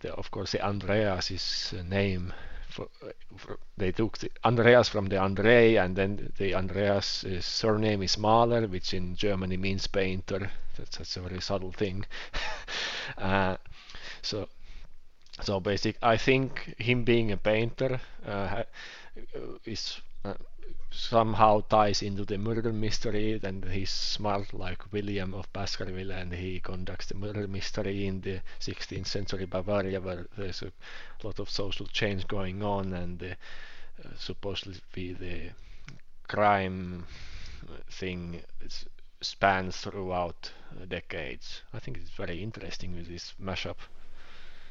the, of course, the Andreas is a name for, for, they took the Andreas from the Andre, and then the Andreas' surname is Maler, which in Germany means painter. That's, that's a very subtle thing. uh, so, so basic. I think him being a painter uh, is uh, somehow ties into the murder mystery and he's smart like William of Baskerville and he conducts the murder mystery in the 16th century Bavaria where there's a lot of social change going on and uh, supposedly the crime thing spans throughout decades. I think it's very interesting with this mashup.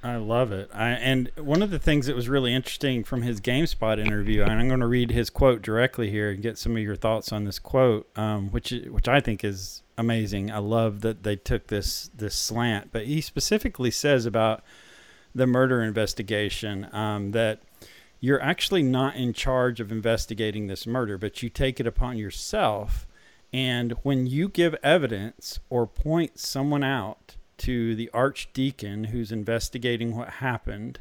I love it. I, and one of the things that was really interesting from his GameSpot interview, and I'm going to read his quote directly here and get some of your thoughts on this quote, um, which which I think is amazing. I love that they took this this slant, but he specifically says about the murder investigation um, that you're actually not in charge of investigating this murder, but you take it upon yourself. And when you give evidence or point someone out to the archdeacon who's investigating what happened,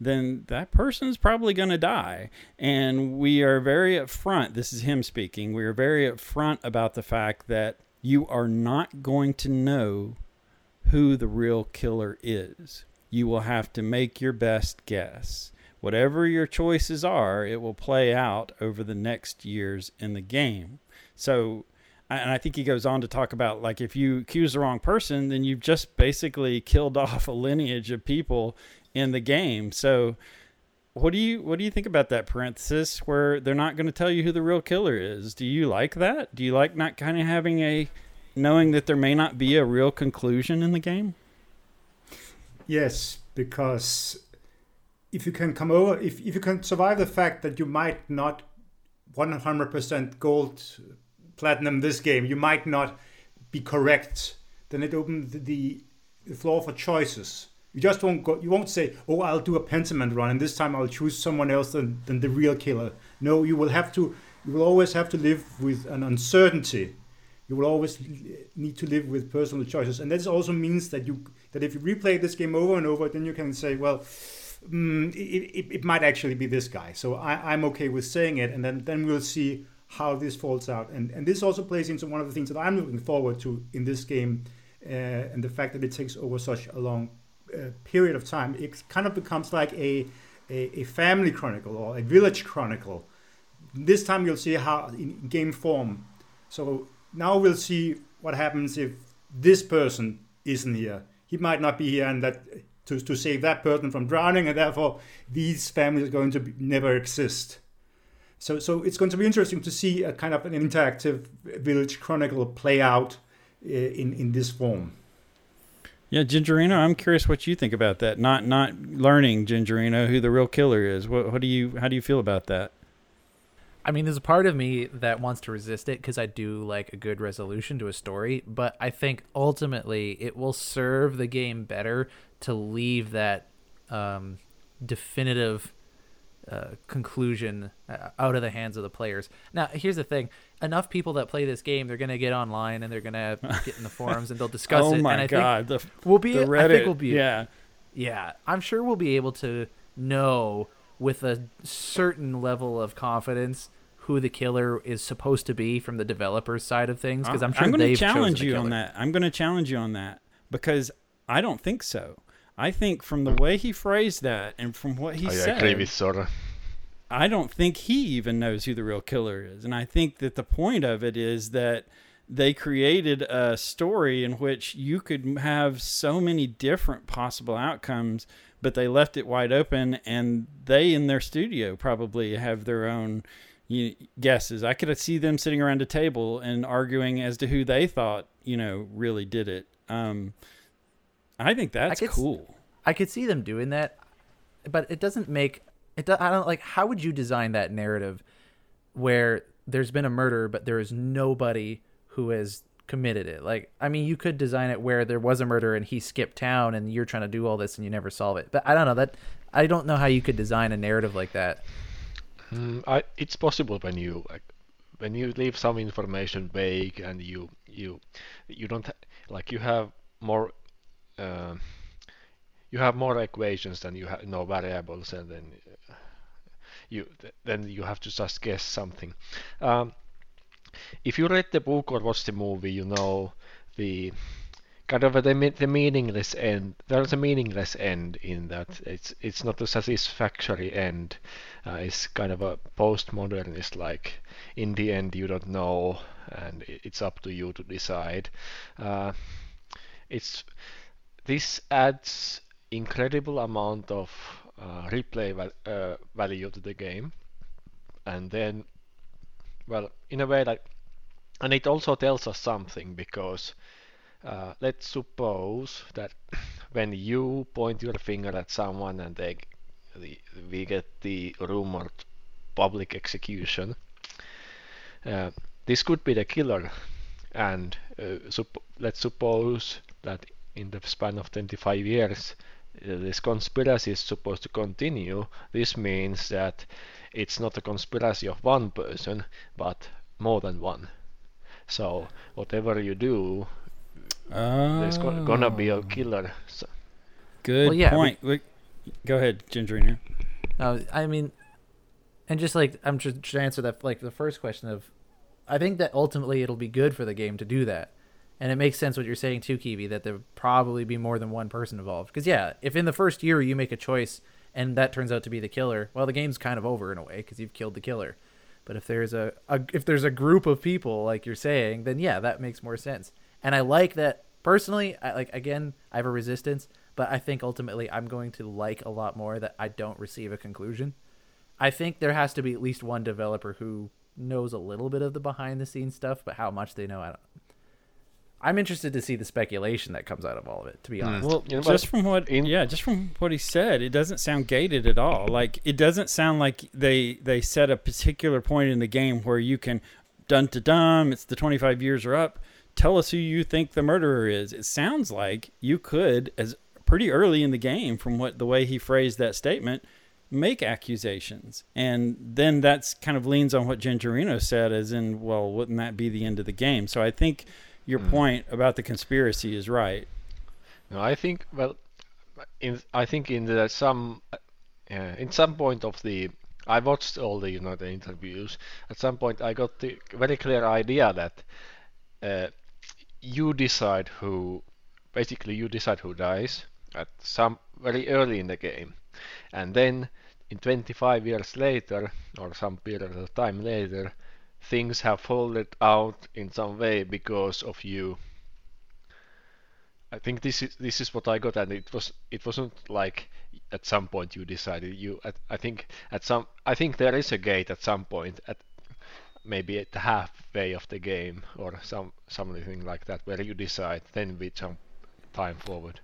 then that person is probably going to die. And we are very upfront. This is him speaking. We are very upfront about the fact that you are not going to know who the real killer is. You will have to make your best guess. Whatever your choices are, it will play out over the next years in the game. So and I think he goes on to talk about like if you accuse the wrong person, then you've just basically killed off a lineage of people in the game. So what do you what do you think about that parenthesis where they're not going to tell you who the real killer is? Do you like that? Do you like not kind of having a knowing that there may not be a real conclusion in the game? Yes, because if you can come over if, if you can survive the fact that you might not 100% gold platinum this game, you might not be correct. Then it opens the, the floor for choices. You just won't go. You won't say, "Oh, I'll do a Pentiment run, and this time I'll choose someone else than, than the real killer." No, you will have to. You will always have to live with an uncertainty. You will always need to live with personal choices, and that also means that you that if you replay this game over and over, then you can say, "Well, mm, it, it, it, might actually be this guy." So I, I'm okay with saying it, and then then we'll see how this falls out. And, and this also plays into one of the things that I'm looking forward to in this game uh, and the fact that it takes over such a long uh, period of time. It kind of becomes like a, a, a, family chronicle or a village chronicle. This time you'll see how in game form. So now we'll see what happens if this person isn't here. He might not be here and that to, to save that person from drowning and therefore these families are going to be, never exist. So, so it's going to be interesting to see a kind of an interactive village chronicle play out uh, in in this form. Yeah, Gingerino, I'm curious what you think about that. Not not learning Gingerino who the real killer is. What, what do you how do you feel about that? I mean, there's a part of me that wants to resist it because I do like a good resolution to a story, but I think ultimately it will serve the game better to leave that um, definitive uh, conclusion uh, out of the hands of the players. Now, here's the thing: enough people that play this game, they're going to get online and they're going to get in the forums and they'll discuss oh it. Oh my and I god! Think the, we'll be. The Reddit, I think we'll be. Yeah. Yeah, I'm sure we'll be able to know with a certain level of confidence who the killer is supposed to be from the developer's side of things because I'm sure I'm going to challenge you on that. I'm going to challenge you on that because I don't think so. I think from the way he phrased that and from what he I said, agree with Sora. I don't think he even knows who the real killer is. And I think that the point of it is that they created a story in which you could have so many different possible outcomes, but they left it wide open. And they, in their studio, probably have their own guesses. I could see them sitting around a table and arguing as to who they thought, you know, really did it. Um, I think that's I cool. I could see them doing that, but it doesn't make it. I don't like. How would you design that narrative where there's been a murder, but there is nobody who has committed it? Like, I mean, you could design it where there was a murder and he skipped town, and you're trying to do all this and you never solve it. But I don't know that. I don't know how you could design a narrative like that. Mm, I, it's possible when you like when you leave some information vague and you you you don't like you have more uh, you have more equations than you have no variables and then you then you have to just guess something. Um, if you read the book or watch the movie, you know the kind of the, the meaningless end. There's a meaningless end in that. It's it's not a satisfactory end. Uh, it's kind of a postmodernist. Like in the end, you don't know, and it's up to you to decide. Uh, it's this adds incredible amount of uh, replay val uh, value to the game, and then, well, in a way, like, and it also tells us something because uh, let's suppose that when you point your finger at someone and they, the, we get the rumored public execution, uh, this could be the killer. And uh, sup let's suppose that in the span of 25 years, uh, this conspiracy is supposed to continue. This means that it's not a conspiracy of one person, but more than one. So whatever you do, Oh. there's go- gonna be a killer. So, Good Well, yeah, point. Wait, Go ahead, Gingerino. No, I mean, and just like I'm just to answer that, like the first question of, I think that ultimately it'll be good for the game to do that, and it makes sense what you're saying too, Kiwi, that there probably be more than one person involved. Because yeah, if in the first year you make a choice and that turns out to be the killer, well, the game's kind of over in a way because you've killed the killer. But if there's a, a if there's a group of people like you're saying, then yeah, that makes more sense. And I like that personally. I like again, I have a resistance, but I think ultimately I'm going to like a lot more that I don't receive a conclusion. I think there has to be at least one developer who knows a little bit of the behind the scenes stuff, but how much they know, I don't. I'm interested to see the speculation that comes out of all of it. To be hmm. honest, Well, You know, just from what in- yeah, just from what he said, it doesn't sound gated at all. Like it doesn't sound like they they set a particular point in the game where you can dun to dum. It's the 25 years are up. Tell us who you think the murderer is. It sounds like you could, as pretty early in the game, from what the way he phrased that statement, make accusations, and then that's kind of leans on what Gingerino said, as in, well, wouldn't that be the end of the game? So I think your point about the conspiracy is right. No, I think well, in I think in the some uh, in some point of the I watched all the you know the interviews. At some point, I got the very clear idea that uh, you decide who, basically you decide who dies at some very early in the game, and then in 25 years later or some period of time later, things have folded out in some way because of you. I think this is this is what I got, and it was it wasn't like at some point you decided you. At, I think at some I think there is a gate at some point at maybe at halfway of the game or some something like that where you decide. Then we jump time forward.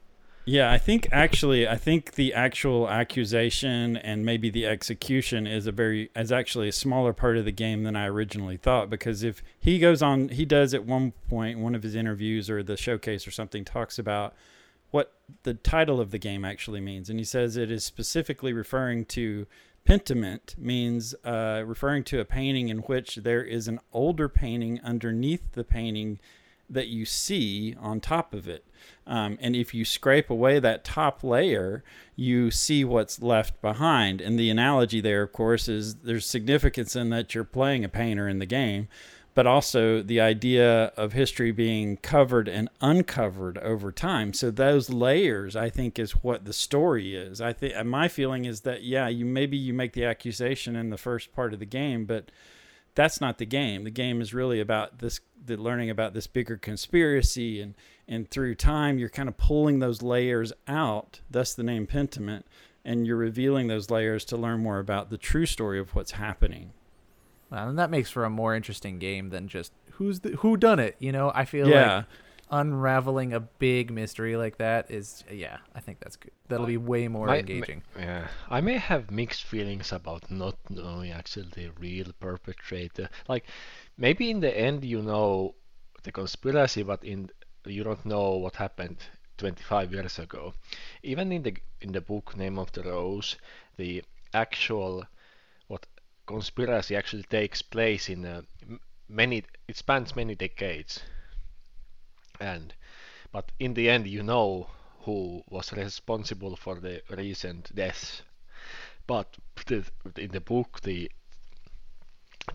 Yeah, I think actually, I think the actual accusation and maybe the execution is a very is actually a smaller part of the game than I originally thought. Because if he goes on, he does at one point one of his interviews or the showcase or something talks about what the title of the game actually means, and he says it is specifically referring to pentiment means uh, referring to a painting in which there is an older painting underneath the painting that you see on top of it. Um, and if you scrape away that top layer, you see what's left behind. And the analogy there, of course, is there's significance in that you're playing a painter in the game, but also the idea of history being covered and uncovered over time. So those layers, I think, is what the story is. I think my feeling is that yeah, you maybe you make the accusation in the first part of the game, but that's not the game. The game is really about this the learning about this bigger conspiracy and and through time you're kind of pulling those layers out, thus the name Pentiment, and you're revealing those layers to learn more about the true story of what's happening. Well, and that makes for a more interesting game than just who's the, who done it. You know, I feel Yeah. like unraveling a big mystery like that is yeah, I think that's good. That'll be way more My- engaging. ma- yeah, I may have mixed feelings about not knowing actually the real perpetrator. Like maybe in the end you know the conspiracy, but in you don't know what happened 25 years ago. Even in the in the book Name of the Rose, the actual what conspiracy actually takes place in uh, many it spans many decades. And but in the end you know who was responsible for the recent deaths. but the, in the book the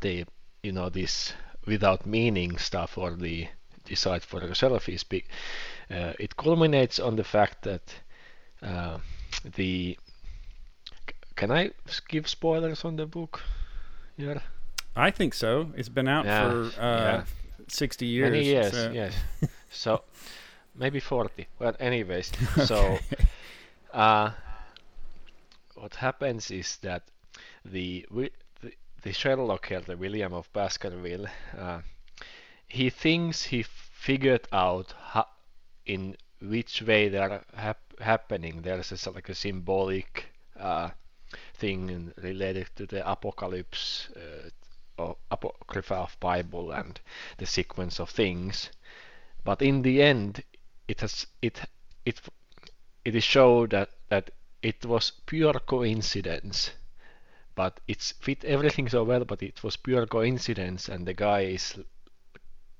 the you know this without meaning stuff or the decide for yourself is big. Uh, it culminates on the fact that uh, the can I give spoilers on the book? Yeah. I think so. It's been out Yeah, for uh, yeah. 60 years. Many years, so- yes. so maybe 40. Well, anyways, so uh, what happens is that the the, the Sherlock here, the William of Baskerville, uh, he thinks he figured out ho- in which way they are hap- happening. There's a, like a symbolic uh, thing related to the apocalypse uh, or apocrypha of Bible and the sequence of things. But in the end, it has it it it is shown that that it was pure coincidence. But it's fit everything so well, but it was pure coincidence, and the guy is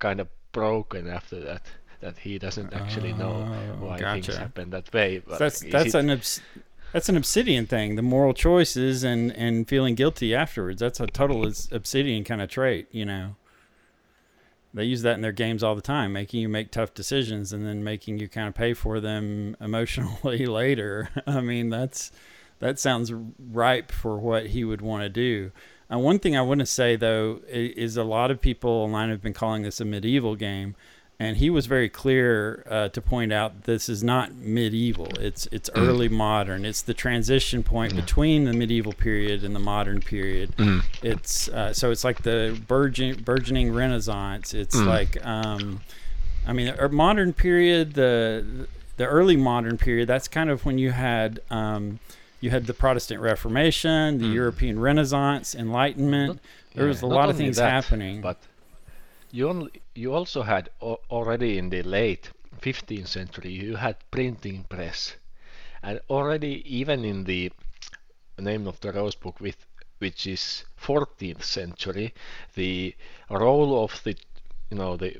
kind of broken after that. That he doesn't actually know Oh, why things gotcha. happen that way. But that's that's it- an obs- that's an obsidian thing. The moral choices and and feeling guilty afterwards. That's a total obsidian kind of trait. You know. They use that in their games all the time, making you make tough decisions and then making you kind of pay for them emotionally later. I mean, that's that sounds ripe for what he would want to do. Uh, one thing I want to say though is a lot of people online have been calling this a medieval game, and he was very clear uh, to point out this is not medieval. It's it's early modern. It's the transition point between the medieval period and the modern period. Mm. It's uh, so it's like the burgeon, burgeoning Renaissance. It's Mm. like um, I mean, a modern period, the the early modern period. That's kind of when you had um, you had the Protestant Reformation, the Mm. European Renaissance, Enlightenment. there Yeah, was a lot of things that, happening. But you only, you also had al- already in the late 15th century you had printing press, and already even in the name of the rose book with which is 14th century, the role of the you know the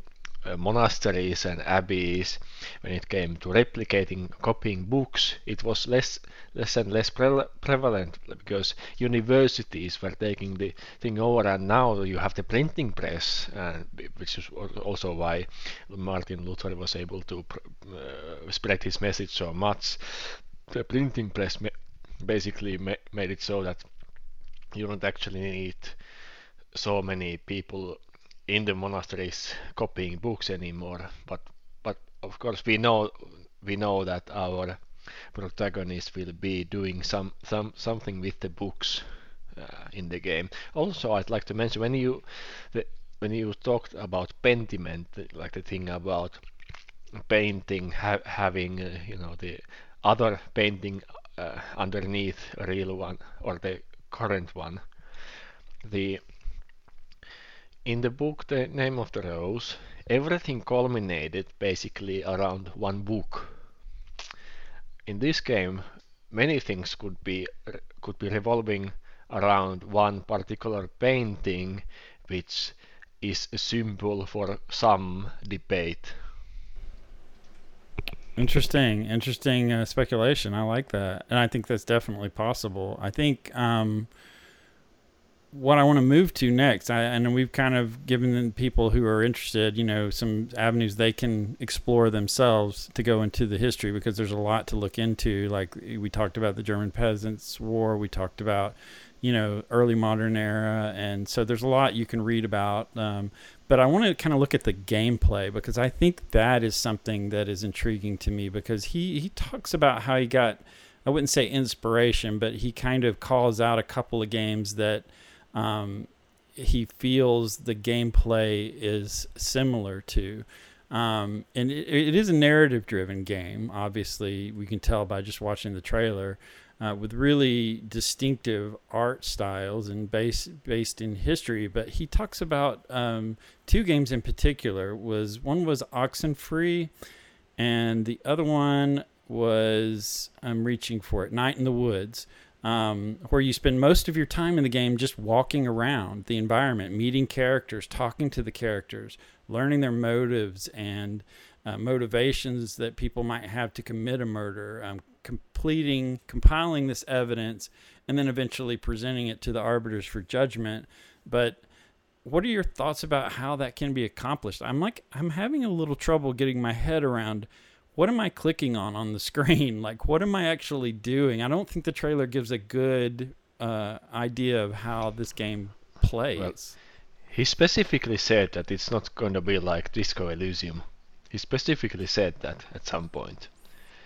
monasteries and abbeys when it came to replicating copying books it was less less and less pre- prevalent because universities were taking the thing over and now you have the printing press which is also why Martin Luther was able to uh, spread his message so much. The printing press basically ma- made it so that you don't actually need so many people in the monasteries copying books anymore but but of course we know we know that our protagonist will be doing some some something with the books uh, in the game. Also i'd like to mention when you the, when you talked about pentiment like the thing about painting ha- having uh, you know the other painting uh, underneath a real one or the current one the in the book the name of the rose everything culminated basically around one book in this game many things could be could be revolving around one particular painting which is a symbol for some debate Interesting, interesting uh, speculation. I like that, and I think that's definitely possible. I think um, what I want to move to next, I, and we've kind of given people who are interested, you know, some avenues they can explore themselves to go into the history because there's a lot to look into. Like we talked about the German Peasants' War, we talked about, you know, early modern era, and so there's a lot you can read about. Um, but I want to kind of look at the gameplay because I think that is something that is intriguing to me because he he talks about how he got I wouldn't say inspiration, but he kind of calls out a couple of games that um, he feels the gameplay is similar to. Um, and it, it is a narrative driven game. Obviously, we can tell by just watching the trailer. Uh, with really distinctive art styles and base, based in history, but he talks about um, two games in particular. Was one was Oxenfree, and the other one was I'm reaching for it, Night in the Woods, um, where you spend most of your time in the game just walking around the environment, meeting characters, talking to the characters, learning their motives and uh, motivations that people might have to commit a murder, um, completing, compiling this evidence, and then eventually presenting it to the arbiters for judgment. But what are your thoughts about how that can be accomplished? I'm like I'm having a little trouble getting my head around what am I clicking on on the screen? Like what am I actually doing? I don't think the trailer gives a good uh, idea of how this game plays. Well, he specifically said that it's not going to be like Disco Elysium. He specifically said that at some point.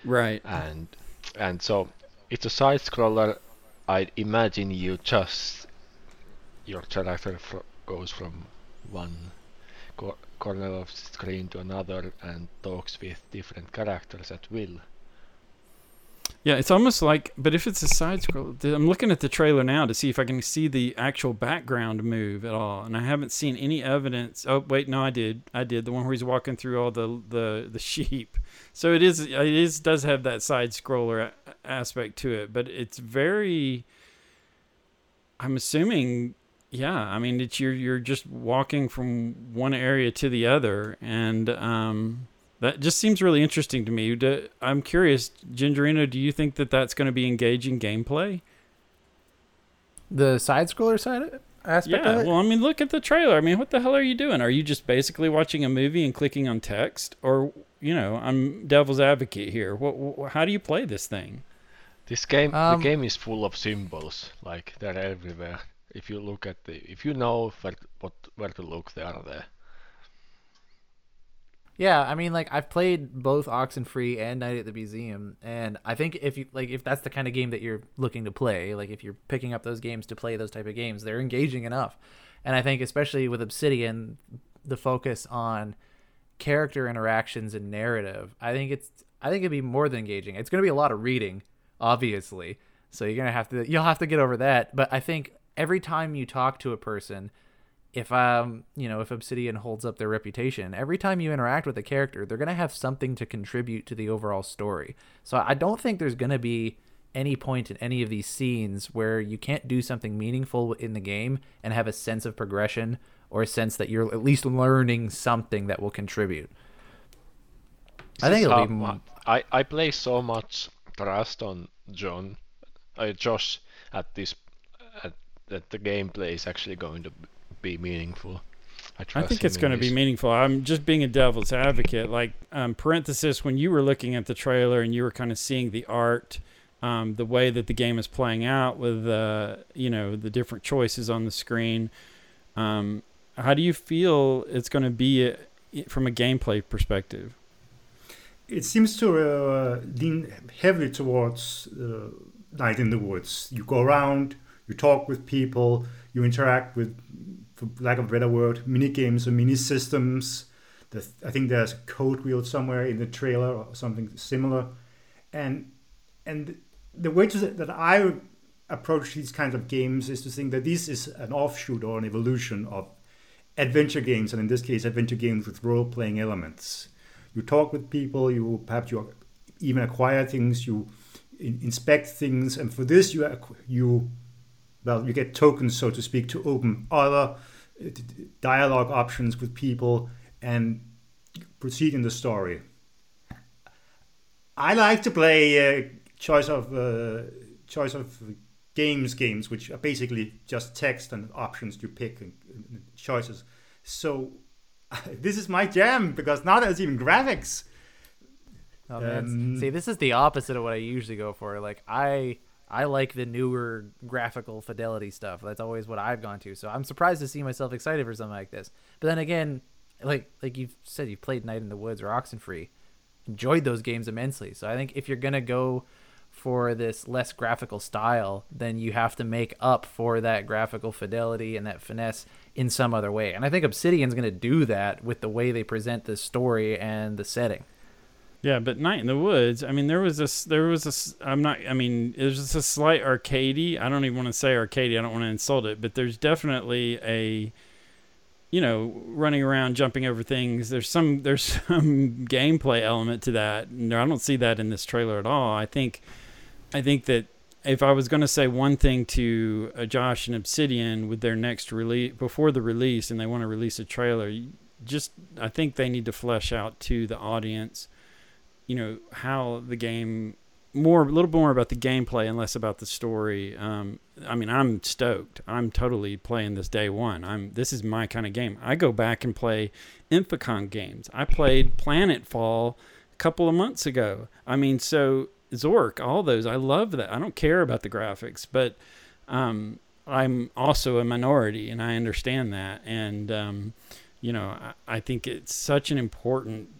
Right. And and so it's a side scroller. I'd imagine you just your character fr- goes from one corner of the screen to another and talks with different characters at will. Yeah, it's almost like, but if it's a side scroll, I'm looking at the trailer now to see if I can see the actual background move at all, and I haven't seen any evidence. Oh, wait, no, I did, I did the one where he's walking through all the the the sheep. So it is, it is does have that side scroller aspect to it, but it's very. I'm assuming, yeah. I mean, it's you're you're just walking from one area to the other, and um, that just seems really interesting to me. Do, I'm curious, Gingerino, do you think that that's going to be engaging gameplay? The side scroller side aspect yeah, well, I mean, look at the trailer. I mean, what the hell are you doing? Are you just basically watching a movie and clicking on text, or you know, I'm devil's advocate here. What, what how do you play this thing? This game, um, the game is full of symbols. Like they're everywhere. If you look at the, if you know where, what where to look, they are there. Yeah, I mean, like I've played both Oxenfree and Night at the Museum, and I think if you like, if that's the kind of game that you're looking to play, like if you're picking up those games to play those type of games, they're engaging enough. And I think especially with Obsidian, the focus on character interactions and narrative, I think it's I think it'd be more than engaging. It's going to be a lot of reading, obviously, so you're gonna have to you'll have to get over that. But I think every time you talk to a person if um you know if Obsidian holds up their reputation, every time you interact with a character, they're gonna have something to contribute to the overall story. So I don't think there's gonna be any point in any of these scenes where you can't do something meaningful in the game and have a sense of progression or a sense that you're at least learning something that will contribute. I think it'll be. I I play so much trust on John, uh, Josh at this that the gameplay is actually going to be meaningful. I, I think it's going to be meaningful. I'm just being a devil's advocate. Like um, parenthesis, when you were looking at the trailer and you were kind of seeing the art, um, the way that the game is playing out with uh, you know the different choices on the screen. Um, how do you feel it's going to be uh, from a gameplay perspective? It seems to uh, lean heavily towards uh, Night in the Woods. You go around, you talk with people, you interact with for lack of a better word, mini games or mini systems. I think there's a code wheel somewhere in the trailer or something similar, and and the way to, that I approach these kinds of games is to think that this is an offshoot or an evolution of adventure games, and in this case, adventure games with role-playing elements. You talk with people, you perhaps you even acquire things, you inspect things, and for this you you well, you get tokens, so to speak, to open other uh, dialogue options with people and proceed in the story. I like to play uh, choice of uh, choice of games games, which are basically just text and options you pick and, and choices. So this is my jam because now there's even graphics. Oh, um, See, this is the opposite of what I usually go for. Like I I like the newer graphical fidelity stuff. That's always what I've gone to. So I'm surprised to see myself excited for something like this. But then again, like like you've said, you've played Night in the Woods or Oxenfree, enjoyed those games immensely. So I think if you're gonna go for this less graphical style, then you have to make up for that graphical fidelity and that finesse in some other way. And I think Obsidian's gonna do that with the way they present the story and the setting. Yeah, but Night in the Woods. I mean, there was this. There was this. I'm not. I mean, there's just a slight arcadey. I don't even want to say arcadey. I don't want to insult it, but there's definitely a, you know, running around, jumping over things. There's some. There's some gameplay element to that. I don't see that in this trailer at all. I think, I think that if I was going to say one thing to uh, Josh and Obsidian with their next release before the release, and they want to release a trailer, just I think they need to flesh out to the audience you know how the game more a little bit more about the gameplay and less about the story. Um, I mean, I'm stoked. I'm totally playing this day one. I'm this is my kind of game. I go back and play Infocom games. I played Planetfall a couple of months ago. I mean, so Zork, all those. I love that. I don't care about the graphics, but um, I'm also a minority, and I understand that. And um, you know, I, I think it's such an important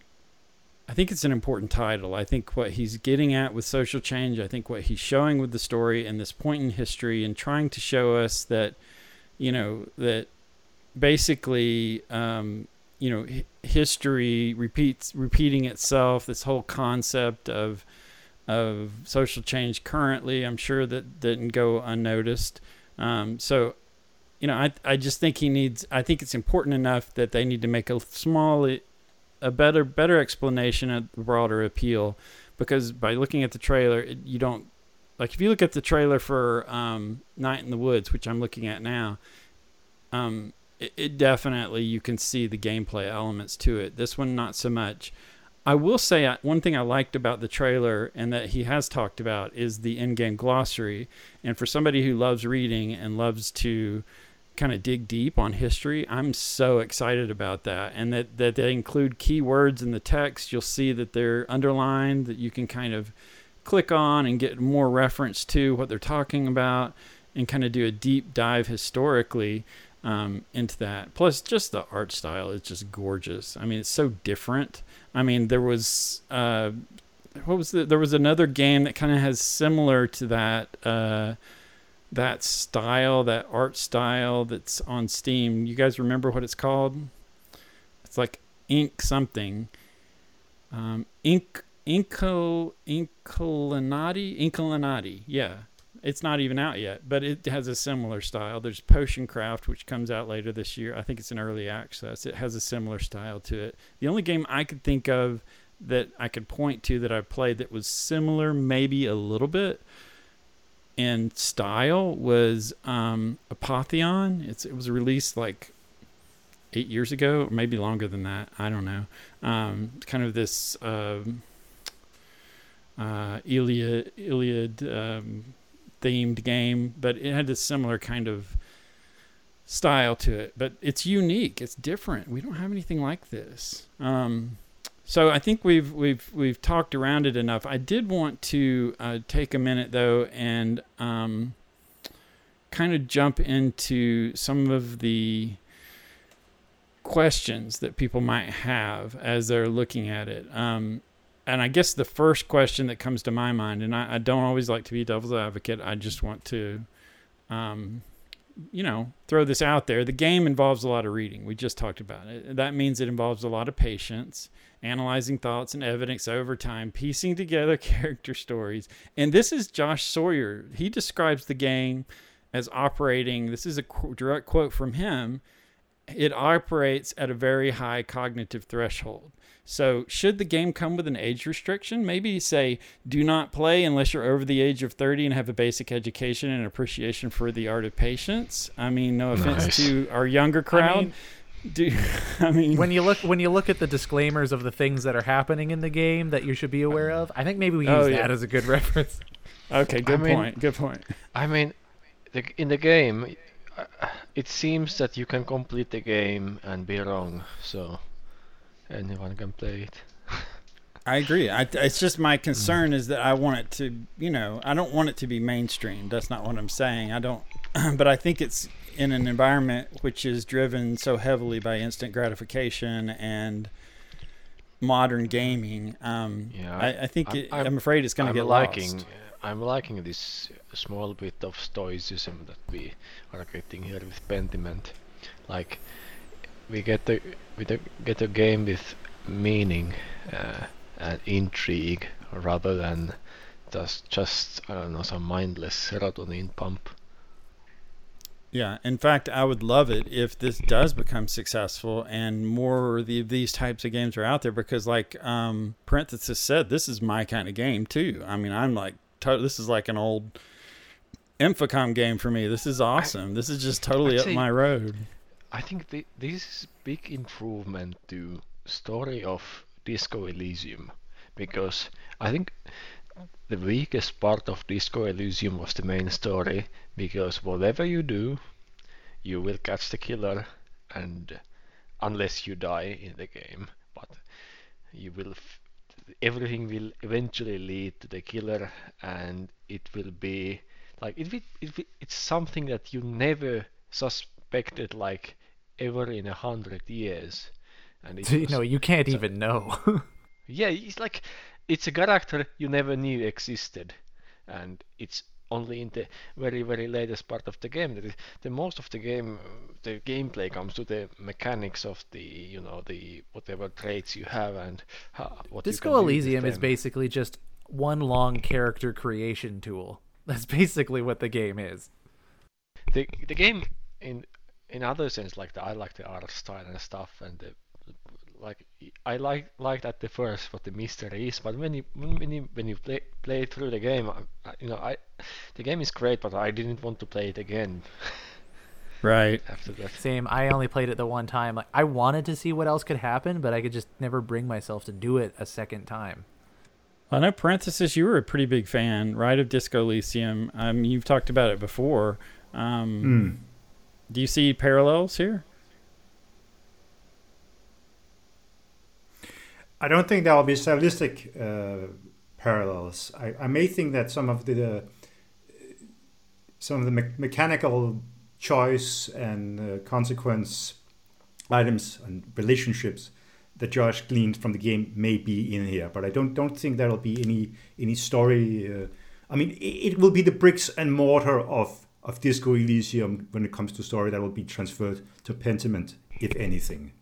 I think it's an important title. I think what he's getting at with social change, I think what he's showing with the story and this point in history and trying to show us that, you know, that basically, um, you know, history repeats, repeating itself, this whole concept of, of social change currently, I'm sure that didn't go unnoticed. Um, so, you know, I, I just think he needs, I think it's important enough that they need to make a small a better better explanation of the broader appeal because by looking at the trailer it, you don't like if you look at the trailer for um, Night in the Woods which I'm looking at now um, it, it, definitely you can see the gameplay elements to it. This one not so much. I will say uh, one thing I liked about the trailer and that he has talked about is the in-game glossary. And for somebody who loves reading and loves to kind of dig deep on history, I'm so excited about that. And that, that they include keywords in the text. You'll see that they're underlined, that you can kind of click on and get more reference to what they're talking about and kind of do a deep dive historically um, into that. Plus, just the art style is just gorgeous. I mean, it's so different. I mean, there was. Uh, what was the, there was another game that kind of has similar to that uh, that style, that art style that's on Steam. You guys remember what it's called? It's like ink something. Um, ink Inco Inkulinati Inkulinati. Yeah. It's not even out yet, but it has a similar style. There's Potion Craft, which comes out later this year. I think it's an early access. It has a similar style to it. The only game I could think of that I could point to that I played that was similar, maybe a little bit, in style was um, Apotheon. It's it was released like eight years ago, or maybe longer than that. I don't know. Um, kind of this uh, uh, Iliad Iliad um, themed game, but it had a similar kind of style to it. But it's unique. It's different. We don't have anything like this. Um, so I think we've we've we've talked around it enough. I did want to uh, take a minute though and um, kind of jump into some of the questions that people might have as they're looking at it. Um, and I guess the first question that comes to my mind, and I, I, don't always like to be devil's advocate. I just want to, um, you know, throw this out there. The game involves a lot of reading. We just talked about it. That means it involves a lot of patience analyzing thoughts and evidence over time, piecing together character stories. And this is Josh Sawyer. He describes the game as operating, this is a direct quote from him, it operates at a very high cognitive threshold. So, should the game come with an age restriction? Maybe say, do not play unless you're over the age of 30 and have a basic education and appreciation for the art of patience. I mean, no offense nice. to our younger crowd. I mean, do I mean when you look when you look at the disclaimers of the things that are happening in the game that you should be aware of? I think maybe we oh, use oh, yeah. that as a good reference. Okay, good I mean, point. Good point. I mean, the, in the game, uh, it seems that you can complete the game and be wrong, so anyone can play it. I agree. I, it's just my concern is that I want it to, you know, I don't want it to be mainstream. That's not what I'm saying. I don't, but I think it's in an environment which is driven so heavily by instant gratification and modern gaming. Um, yeah, I, I think I'm, it, I'm, afraid it's going to get liking, lost. I'm liking this small bit of stoicism that we are getting here with Pentiment. Like we get the we get a game with meaning uh, and intrigue rather than just just I don't know some mindless serotonin pump. Yeah, in fact, I would love it if this does become successful and more of the, these types of games are out there because, like um, Parenthesis said, this is my kind of game too. I mean, I'm like, to- this is like an old Infocom game for me. This is awesome. I, this is just totally up my road. I think the, this is big improvement to story of Disco Elysium because I think the weakest part of Disco Elysium was the main story because whatever you do, you will catch the killer, and unless you die in the game, but you will. F- everything will eventually lead to the killer, and it will be like it, will, it will, it's something that you never suspected like ever in a hundred years. And it you know, you can't even know. yeah, it's like it's a character you never knew existed, and it's only in the very very latest part of the game that the most of the game the gameplay comes to the mechanics of the you know the whatever traits you have and how, what Disco can do with Elysium is basically just one long character creation tool. That's basically what the game is. the the game in in other sense like the, I like the art style and stuff and the like I like like at the first what the mystery is but when you when you when you play play through the game I, I- you know I the game is great but I didn't want to play it again Right. after that Same. I only played it the one time. Like I wanted to see what else could happen, but I could just never bring myself to do it a second time. I know parenthesis. You were a pretty big fan, right, of Disco Elysium. Um, you've talked about it before. Um, Mm. Do you see parallels here? I don't think there will be stylistic uh, parallels. I, I may think that some of the uh, some of the me- mechanical choice and uh, consequence items and relationships that Josh gleaned from the game may be in here, but I don't don't think there will be any any story. Uh, I mean, it, it will be the bricks and mortar of of Disco Elysium when it comes to story that will be transferred to Pentiment, if anything.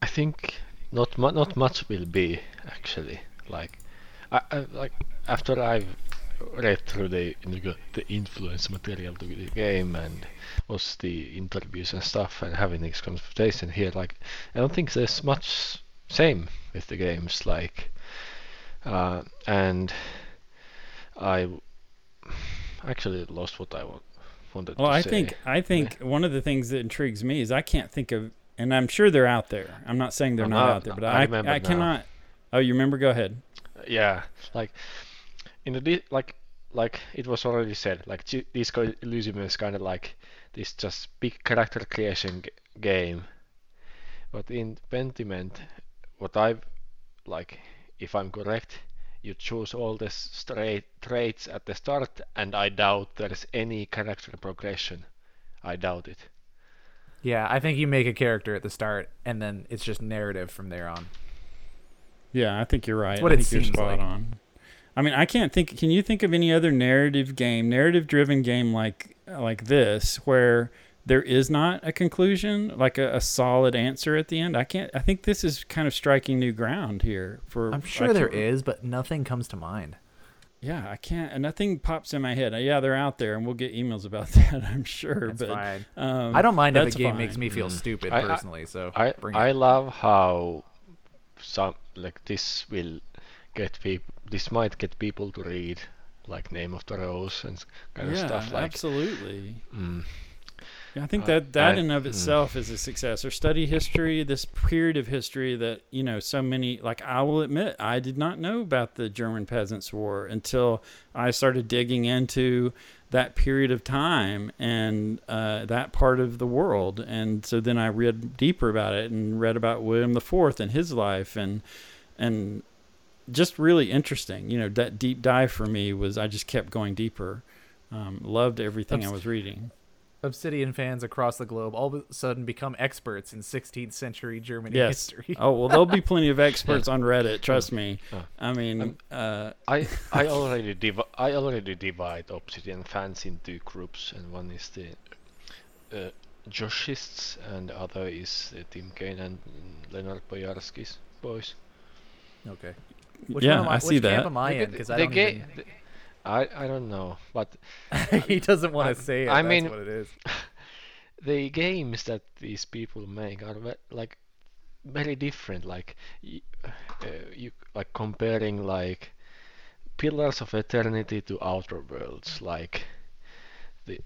I think not mu- not much will be actually like I, I like after I've read through the the influence material to the game and was the interviews and stuff and having this conversation here like I don't think there's much same with the games like uh, and I actually lost what I wa- wanted Well, to I say. think I think one of the things that intrigues me is I can't think of, and I'm sure they're out there. I'm not saying they're I'm not not- out there, but I I remember I cannot. Oh, you remember? Go ahead. yeah like in the like like it was already said like disco elysium is kind of like this just big character creation g- game but in pentiment what i've like if i'm correct you choose all the straight traits at the start and i doubt there's any character progression i doubt it Yeah, I think you make a character at the start, and then it's just narrative from there on. Yeah, I think you're right. what I it think you're seems spot like. on. I mean, I can't think. Can you think of any other narrative game, narrative-driven game like like this, where there is not a conclusion, like a, a solid answer at the end? I can't. I think this is kind of striking new ground here. For I'm sure there is, but nothing comes to mind. Yeah, I can't. And nothing pops in my head. Yeah, they're out there, and we'll get emails about that. I'm sure. That's but fine. um, I don't mind if a game fine. makes me feel Mm. stupid I- I- personally. so I bring I it. love how some like this will get people. This might get people to read like Name of the Rose and kind yeah, of stuff like. absolutely. Mm, Yeah, I think Uh, that that I- in of mm. itself is a success. Or study history, this period of history that you know so many. Like I will admit, I did not know about the German Peasants' War until I started digging into that period of time and uh, that part of the world. And so then I read deeper about it and read about William the Fourth and his life and and just really interesting. You know, that deep dive for me was I just kept going deeper. Um, loved everything I was reading. Obsidian fans across the globe all of a sudden become experts in 16th century German Yes. history. Oh well, there'll be plenty of experts on Reddit. Trust me. I mean, uh, I I already divi- I already divide Obsidian fans into groups, and one is the uh, Joshists, and the other is uh, Tim Cain and Leonard Boyarsky's boys. Okay. Which yeah, one am I, I see which Camp that. am I Look in? at Because I don't ga- even... I I don't know, but he doesn't want to say it. I that's mean- what it is. the games that these people make are ve- like very different like uh, you like comparing like pillars of eternity to outer worlds like the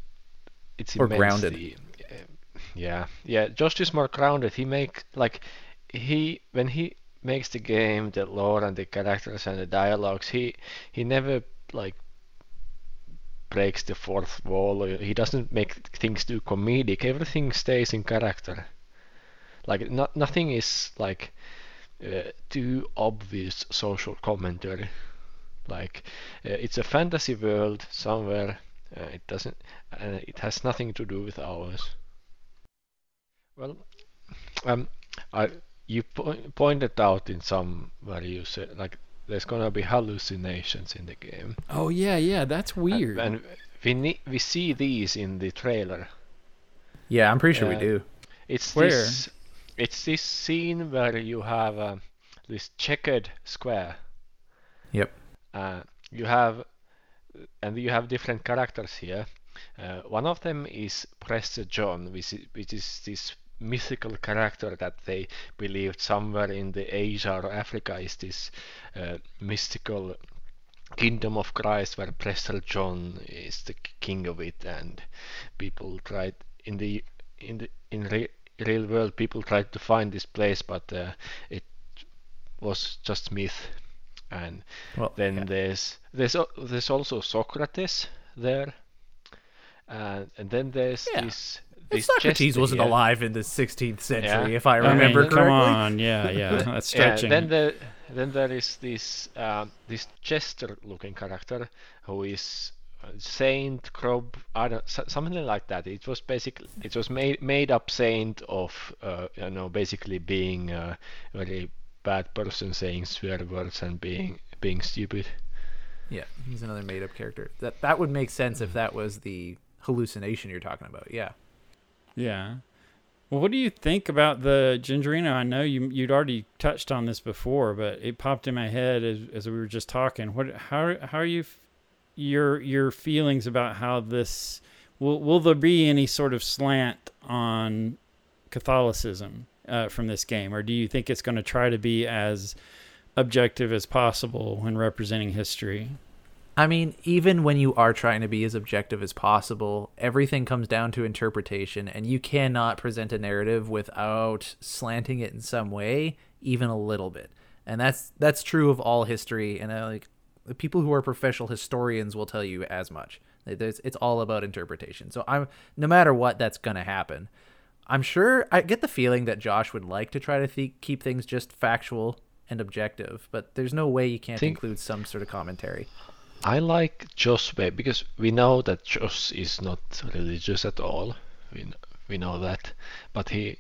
it's Or grounded. immensely uh, yeah yeah josh is more grounded he make like he when he makes the game, the lore and the characters and the dialogues, he he never like breaks the fourth wall. He doesn't make things too comedic. Everything stays in character. Like not nothing is like uh, too obvious social commentary. Like uh, it's a fantasy world somewhere. Uh, it doesn't. Uh, it has nothing to do with ours. Well, um, I you po pointed out in some where you said like there's gonna be hallucinations in the game. Oh yeah, yeah, that's weird. And, and we ne- we see these in the trailer. Yeah, I'm pretty sure Uh, we do. It's Where? this. It's this scene where you have uh, this checkered square. Yep. Uh, you have, and you have different characters here. Uh, one of them is Prester John, which is, which is this mythical character that they believed somewhere in the Asia or Africa is this uh, mystical kingdom of Christ where Prester John is the king of it, and people tried in the in the in re- real world people tried to find this place, but uh, it was just myth. And Well, then yeah. there's there's there's also Socrates there, and and then there's Yeah. this. This Socrates wasn't here. alive in the 16th century, Yeah. if I I mean, remember come on, yeah, yeah, that's Yeah, stretching. then there then there is this um, this Chester-looking character who is uh, Saint Crob, I don't something like that. It was basically it was made made up saint of uh, you know basically being a very bad person saying swear words and being being stupid. Yeah, he's another made-up character. That that would make sense if that was the hallucination you're talking about. Yeah. Yeah. Well, what do you think about the Gingerino? I know you you'd already touched on this before, but it popped in my head as as we were just talking. What how how are you your your feelings about how this will will there be any sort of slant on Catholicism uh, from this game, or do you think it's going to try to be as objective as possible when representing history? I mean, even when you are trying to be as objective as possible, everything comes down to interpretation, and you cannot present a narrative without slanting it in some way, even a little bit. And that's that's true of all history. And I, like the people who are professional historians will tell you as much. It's, it's all about interpretation. So I'm no matter what, that's gonna happen. I'm sure I get the feeling that Josh would like to try to th- keep things just factual and objective, but there's no way you can't Think- include some sort of commentary. I like Joss way because we know that Joss is not religious at all. We we know that, but he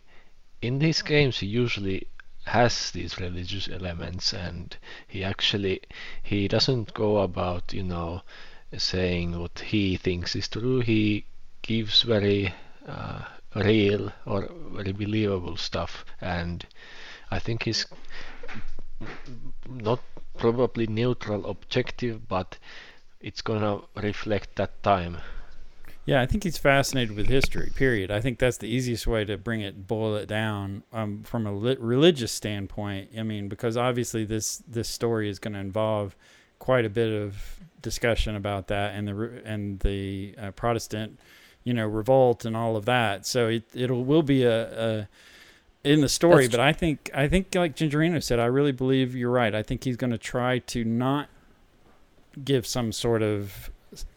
in these games he usually has these religious elements, and he actually he doesn't go about you know saying what he thinks is true. He gives very uh, real or very believable stuff, and I think he's not probably neutral objective but it's gonna reflect that time Yeah, I think he's fascinated with history. Period. I think that's the easiest way to bring it, boil it down um, from a li- religious standpoint. I mean, because obviously this this story is going to involve quite a bit of discussion about that and the and the uh, Protestant, you know, revolt and all of that. So it it will be a, a in the story. That's but I think I think like Gingerino said, I really believe you're right. I think he's going to try to not give some sort of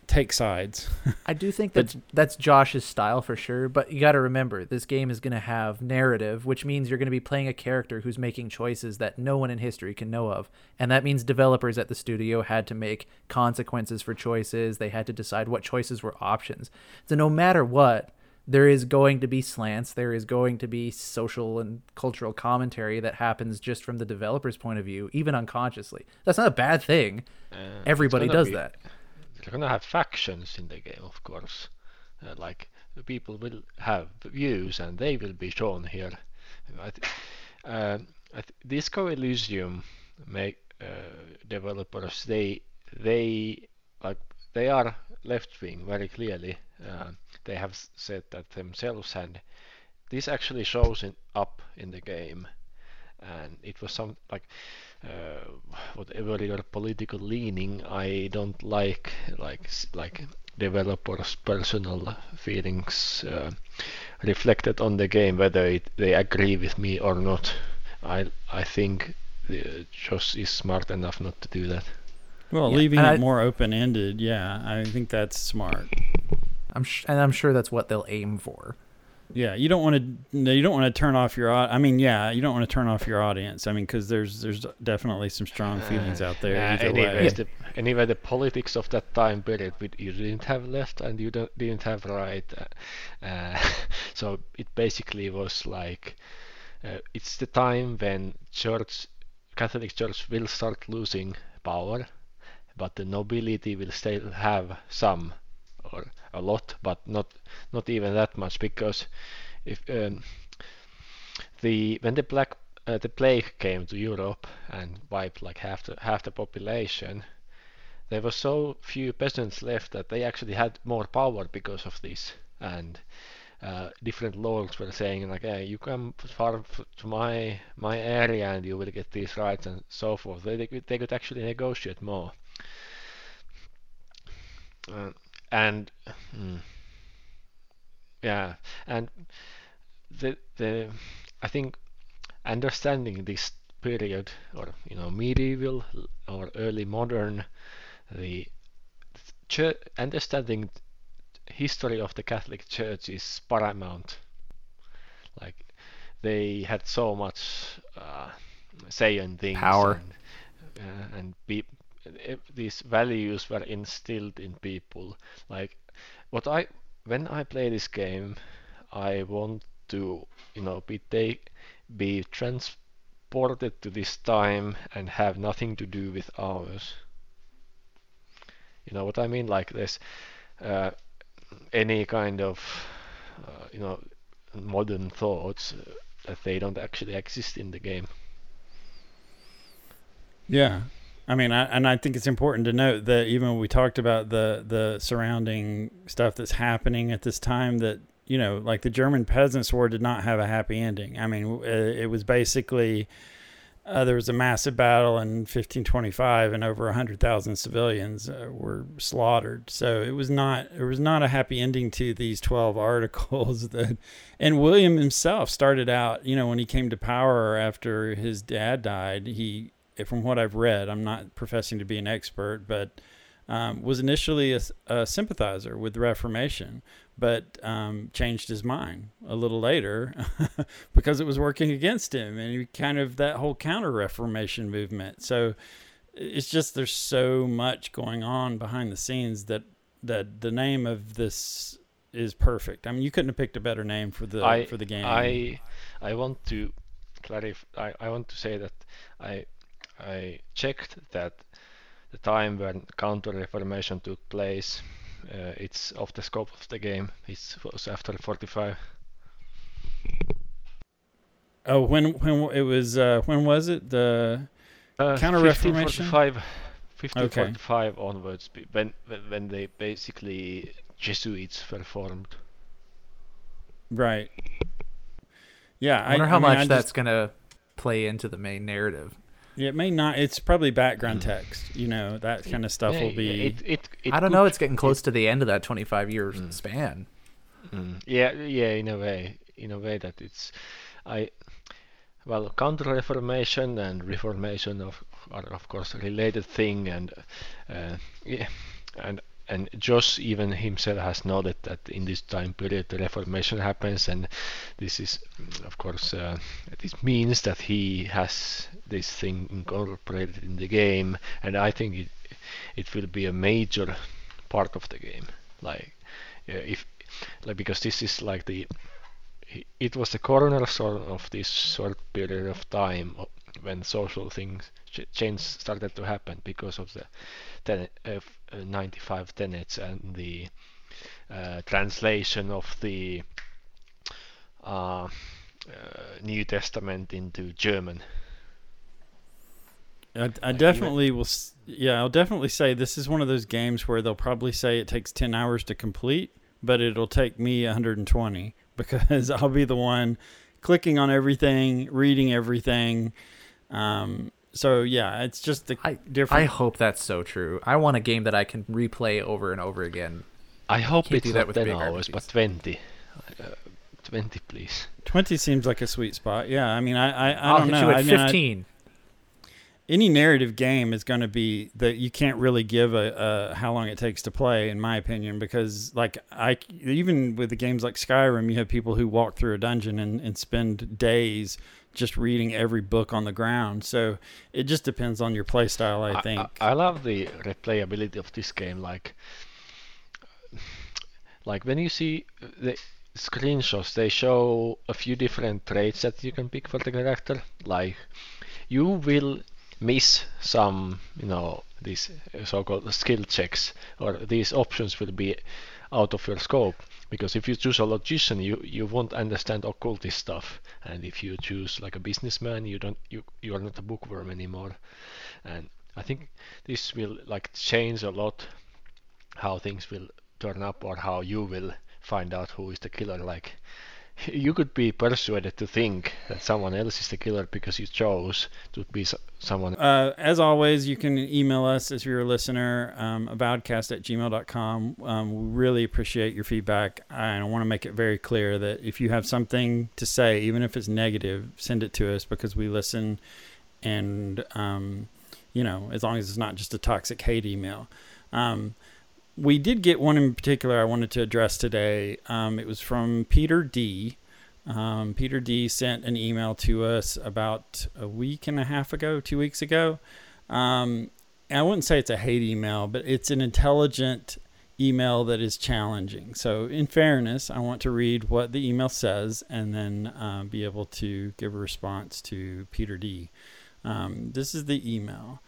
take sides. I do think that's that's Josh's style for sure, but you got to remember this game is going to have narrative, which means you're going to be playing a character who's making choices that no one in history can know of. And that means developers at the studio had to make consequences for choices. They had to decide what choices were options. So no matter what, there is going to be slants, there is going to be social and cultural commentary that happens just from the developer's point of view, even unconsciously. That's not a bad thing. Uh, Everybody does be- that. they're gonna have factions in the game of course uh, like people will have views and they will be shown here I th- um, I th- Disco Elysium make uh, developers they they like they are left wing very clearly uh, they have said that themselves and this actually shows in, up in the game and it was some like uh, whatever your political leaning I don't like like like developers personal feelings uh, reflected on the game whether it, they agree with me or not I I think uh, Josh is smart enough not to do that. Well, Yeah, leaving and it I- more open ended, yeah, I think that's smart. I'm sh- and I'm sure that's what they'll aim for. Yeah, you don't want to. You don't want to turn off your. au- I mean, yeah, you don't want to turn off your audience. I mean, because there's there's definitely some strong feelings out there. Uh, either way. anyways, the, anyway, the politics of that time period, with you didn't have left and you don't, didn't have right. Uh, uh, so it basically was like uh, it's the time when church, Catholic Church will start losing power, but the nobility will still have some or a lot, but not not even that much because if um, the when the black uh, the plague came to Europe and wiped like half the half the population, there were so few peasants left that they actually had more power because of this and. Uh, different lords were saying like, "Hey, you come far to my my area and you will get these rights and so forth." They they could, they could actually negotiate more. Uh, and hmm, yeah, and the the I think understanding this period or you know medieval or early modern the church understanding history of the Catholic Church is paramount. Like they had so much uh, say in things Power. and, uh, and eh, these values were instilled in people like what I when I play this game I want to you know be take be transported to this time and have nothing to do with ours. You know what I mean? Like this, uh, any kind of uh, you know modern thoughts uh, that they don't actually exist in the game. Yeah. I mean, I, and I think it's important to note that even when we talked about the the surrounding stuff that's happening at this time, that you know, like the German Peasants' War did not have a happy ending. I mean, uh, it was basically uh, there was a massive battle in 1525, and over hundred thousand civilians uh, were slaughtered. So it was not it was not a happy ending to these 12 articles. That and William himself started out, you know, when he came to power after his dad died, he from what I've read, I'm not professing to be an expert, but um, was initially a, a, sympathizer with the Reformation, but um, changed his mind a little later because it was working against him, and he kind of that whole counter Reformation movement. So it's just there's so much going on behind the scenes that that the name of this is perfect. I mean, you couldn't have picked a better name for the I, for the game. I I want to clarify. I, I want to say that I I checked that the time when counter-reformation took place, uh, it's off the scope of the game. It was after 45. Oh, when when it was uh, when was it the uh, counter-reformation? 1545, 1545 onwards, when when they basically Jesuits were formed. Right. Yeah, I wonder I, how I mean, much I that's gonna play into the main narrative. Yeah, it may not. It's probably background text. You know, that kind of stuff will be. It, it, it I don't could- know. It's getting close to the end of that 25 year Mm. span. Mm, yeah, yeah, in a way, in a way that it's, I, well, counter-reformation and reformation of are of course a related thing, and uh, yeah, and and Josh even himself has noted that in this time period the reformation happens, and this is, mm, of course, uh, this means that he has this thing incorporated in the game, and I think it it will be a major part of the game, like. Yeah, if like because this is like the it was the cornerstone of this short period of time when social things ch- change started to happen because of the ten, uh, uh, 95 tenets and the uh, translation of the uh, uh, New Testament into German. I, I definitely will. Yeah, I'll definitely say this is one of those games where they'll probably say it takes ten hours to complete, but it'll take me 120 because I'll be the one clicking on everything, reading everything. Um, so yeah, it's just the I different. I hope that's so true. I want a game that I can replay over and over again. I hope Can't it's do that not with 10 big hours, but RPGs. 20. Uh, 20, please. 20 seems like a sweet spot. Yeah, I mean, I I, I I'll don't hit know. you at I mean, I- 15. any narrative game is going to be that you can't really give a, a how long it takes to play in my opinion because like i even with the games like skyrim you have people who walk through a dungeon and, and spend days just reading every book on the ground. So it just depends on your play style i think I, I love the replayability of this game like like when you see the screenshots they show a few different traits that you can pick for the character. Like you will miss some, you know, these so-called skill checks, or these options will be out of your scope. Because if you choose a logician, you you won't understand occultist stuff, and if you choose like a businessman, you don't you you are not a bookworm anymore. And I think this will like change a lot how things will turn up, or how you will find out who is the killer. Like you could be persuaded to think that someone else is the killer because you chose to be someone. Uh, as always, you can email us if you're a listener, um, aboutcast at gmail.com. Um, we really appreciate your feedback. I want to make it very clear that if you have something to say, even if it's negative, send it to us because we listen. And, um, you know, as long as it's not just a toxic hate email. Um, we did get one in particular I wanted to address today. Um, it was from Peter D. Um, Peter D sent an email to us about a week and a half ago, two weeks ago. Um, I wouldn't say it's a hate email, but it's an intelligent email that is challenging. So, in fairness, I want to read what the email says and then uh, be able to give a response to Peter D. Um, this is the email.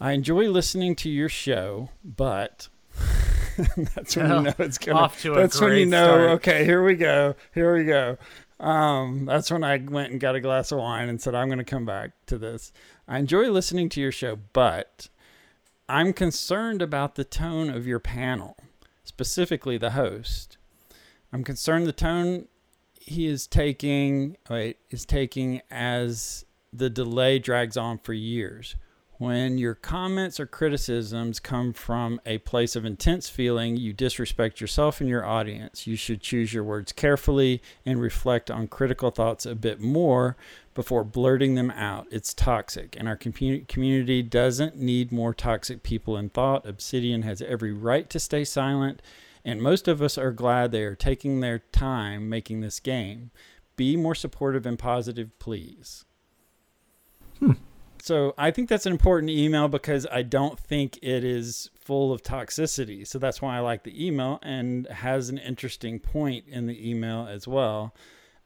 I enjoy listening to your show, but that's when well, you know it's gonna. Off to that's when you know. Start. Okay, here we go. Here we go. Um, that's when I went and got a glass of wine and said, "I'm going to come back to this." I enjoy listening to your show, but I'm concerned about the tone of your panel, specifically the host. I'm concerned the tone he is taking wait, is taking as the delay drags on for years. When your comments or criticisms come from a place of intense feeling, you disrespect yourself and your audience. You should choose your words carefully and reflect on critical thoughts a bit more before blurting them out. It's toxic, and our community doesn't need more toxic people in thought. Obsidian has every right to stay silent, and most of us are glad they are taking their time making this game. Be more supportive and positive, please. Hmm. So I think that's an important email because I don't think it is full of toxicity. So that's why I like the email and has an interesting point in the email as well.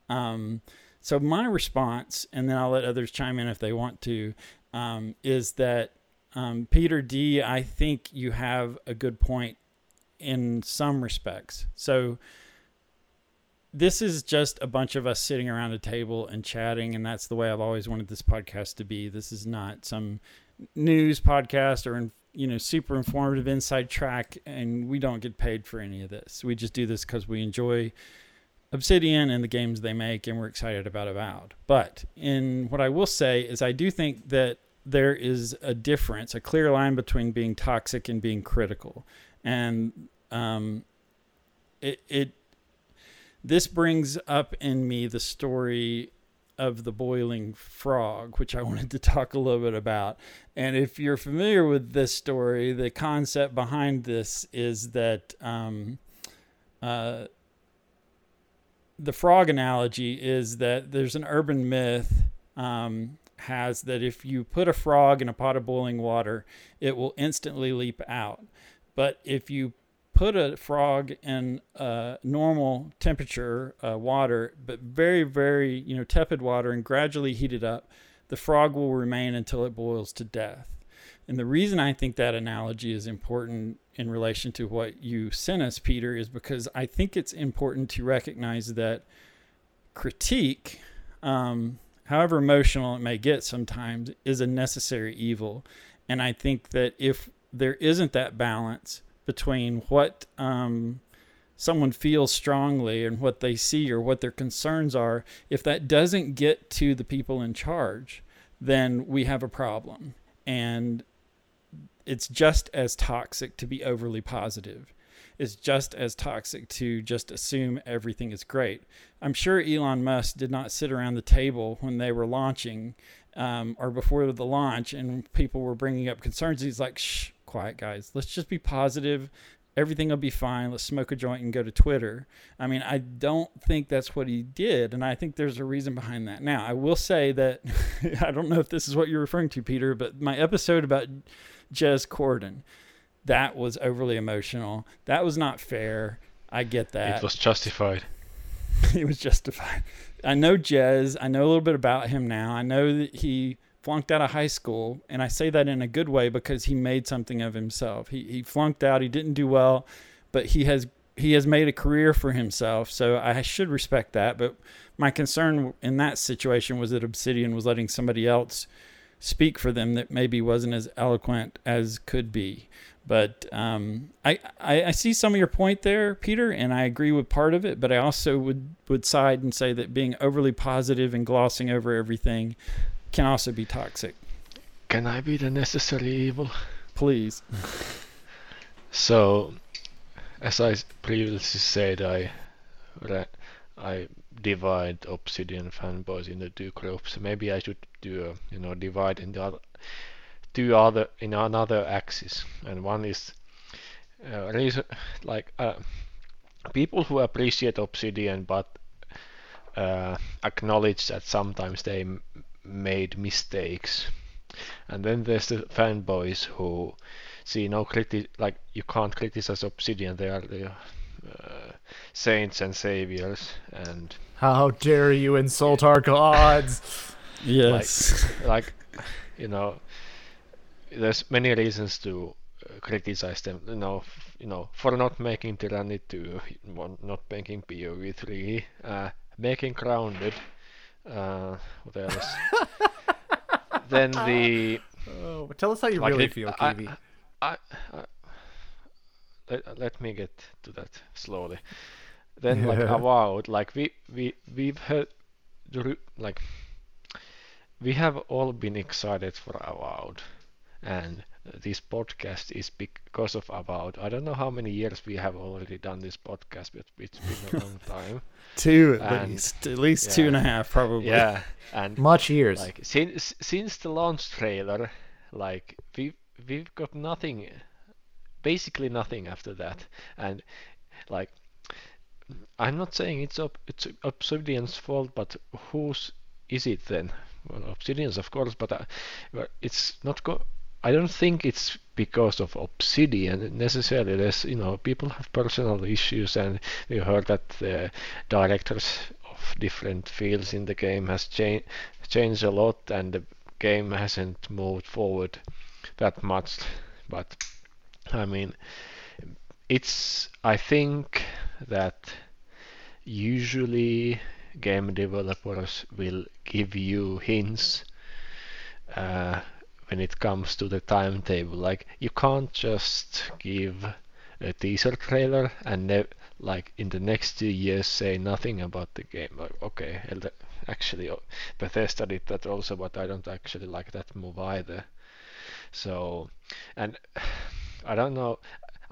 Um, so my response, and then I'll let others chime in if they want to, um, is that um, Peter D. I think you have a good point in some respects. So this is just a bunch of us sitting around a table and chatting and that's the way I've always wanted this podcast to be. This is not some news podcast or you know super informative inside track and we don't get paid for any of this. We just do this cuz we enjoy Obsidian and the games they make and we're excited about Avowed. But in what I will say is I do think that there is a difference, a clear line between being toxic and being critical. And um, it, it this brings up in me the story of the boiling frog, which I wanted to talk a little bit about. And if you're familiar with this story, the concept behind this is that um, uh, the frog analogy is that there's an urban myth um, has that if you put a frog in a pot of boiling water, it will instantly leap out. But if you put a frog in uh, normal temperature uh, water, but very, very, you know, tepid water and gradually heat it up, the frog will remain until it boils to death. And the reason I think that analogy is important in relation to what you sent us, Peter, is because I think it's important to recognize that critique, um, however emotional it may get sometimes, is a necessary evil. And I think that if there isn't that balance, between what um, someone feels strongly and what they see or what their concerns are, if that doesn't get to the people in charge, then we have a problem. And it's just as toxic to be overly positive. It's just as toxic to just assume everything is great. I'm sure Elon Musk did not sit around the table when they were launching um, or before the launch, and people were bringing up concerns. He's like, "Shh, quiet, guys. Let's just be positive. Everything will be fine. Let's smoke a joint and go to Twitter." I mean, I don't think that's what he did, and I think there's a reason behind that. Now, I will say that I don't know if this is what you're referring to, Peter, but my episode about Jez Corden, that was overly emotional. That was not fair. I get that. It was justified. it was justified. I know Jez. I know a little bit about him now. I know that he flunked out of high school, and I say that in a good way because he made something of himself. He he flunked out. He didn't do well, but he has he has made a career for himself. So I should respect that. But my concern in that situation was that Obsidian was letting somebody else speak for them that maybe wasn't as eloquent as could be. But um, I, I, I see some of your point there, Peter, and I agree with part of it. But I also would would side and say that being overly positive and glossing over everything can also be toxic. Can I be the necessary evil? Please. So, as I previously said, I I divide Obsidian fanboys into two groups. Maybe I should do a you know divide in the other two other in another axis, and one is uh, reason like uh, people who appreciate Obsidian but uh, acknowledge that sometimes they made mistakes, and then there's the fanboys who see no criti like you can't criticize Obsidian. They are the uh, saints and saviors, and how dare you insult our gods? yes, like, like you know there's many reasons to uh, criticize them. You know, f- you know, for not making Tyranny 2, not making POE 3, uh, making Grounded. Uh, what else? then the. Oh, tell us how you like really the- feel, I- Kiwi. I, I, let, let me get to that slowly. Then like Avowed, like we we we've heard, like we have all been excited for Avowed, and this podcast is because of about I don't know how many years we have already done this podcast, but it's been a long time. two at And- least, at least two yeah. half, probably. yeah, and Much years. like since since the launch trailer, like we we've got nothing, basically nothing after that, and like I'm not saying it's up it's Obsidian's fault, but whose is it then? Well, Obsidian's of course, but uh, but it's not go. I don't think it's because of Obsidian necessarily. There's you know people have personal issues, and we heard that the directors of different fields in the game has changed changed a lot, and the game hasn't moved forward that much. But I mean, it's I think that usually game developers will give you hints uh, when it comes to the timetable. Like you can't just give a teaser trailer and like in the next two years say nothing about the game. Like, okay, actually oh, Bethesda did that also, but I don't actually like that move either. So, and I don't know.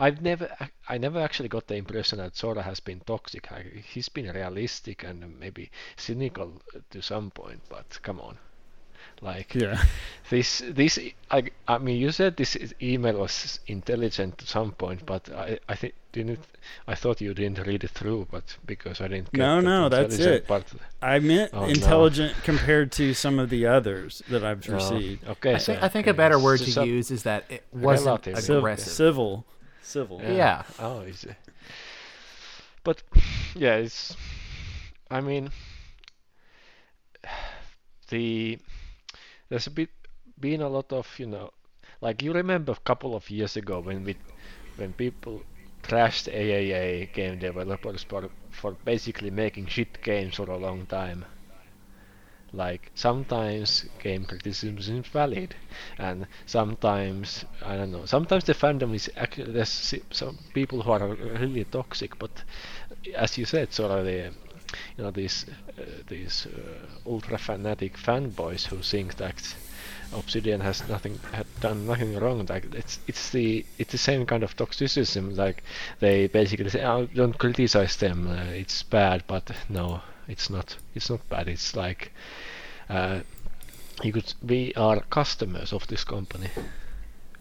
I've never, I never actually got the impression that Sora has been toxic. He's been realistic and maybe cynical to some point, but come on, like Yeah. this, this, I, I mean, you said this email was intelligent to some point, but I, I think didn't, I thought you didn't read it through, but because I didn't. Get No, that no, that's it. Part, I meant Oh, no. intelligent compared to some of the others that I've No. received. Okay, I so think I think a better word to some- use is that it wasn't Relative. Civ- aggressive. civil. Civil. Yeah. Oh, is it? But yeah, it's. I mean, the there's a bit been a lot of you know, like you remember a couple of years ago when we when people trashed AAA game developers for for basically making shit games for a long time. Like sometimes game criticism is valid, and sometimes I don't know. Sometimes the fandom is actually there's some people who are really toxic, but as you said, sort of the you know these uh, these uh, ultra fanatic fanboys who think that Obsidian has nothing had done nothing wrong. Like it's it's the it's the same kind of toxicism. Like they basically say, "Oh, don't criticize them. Uh, it's bad." But no, it's not. It's not bad. It's like uh, you could we are customers of this company.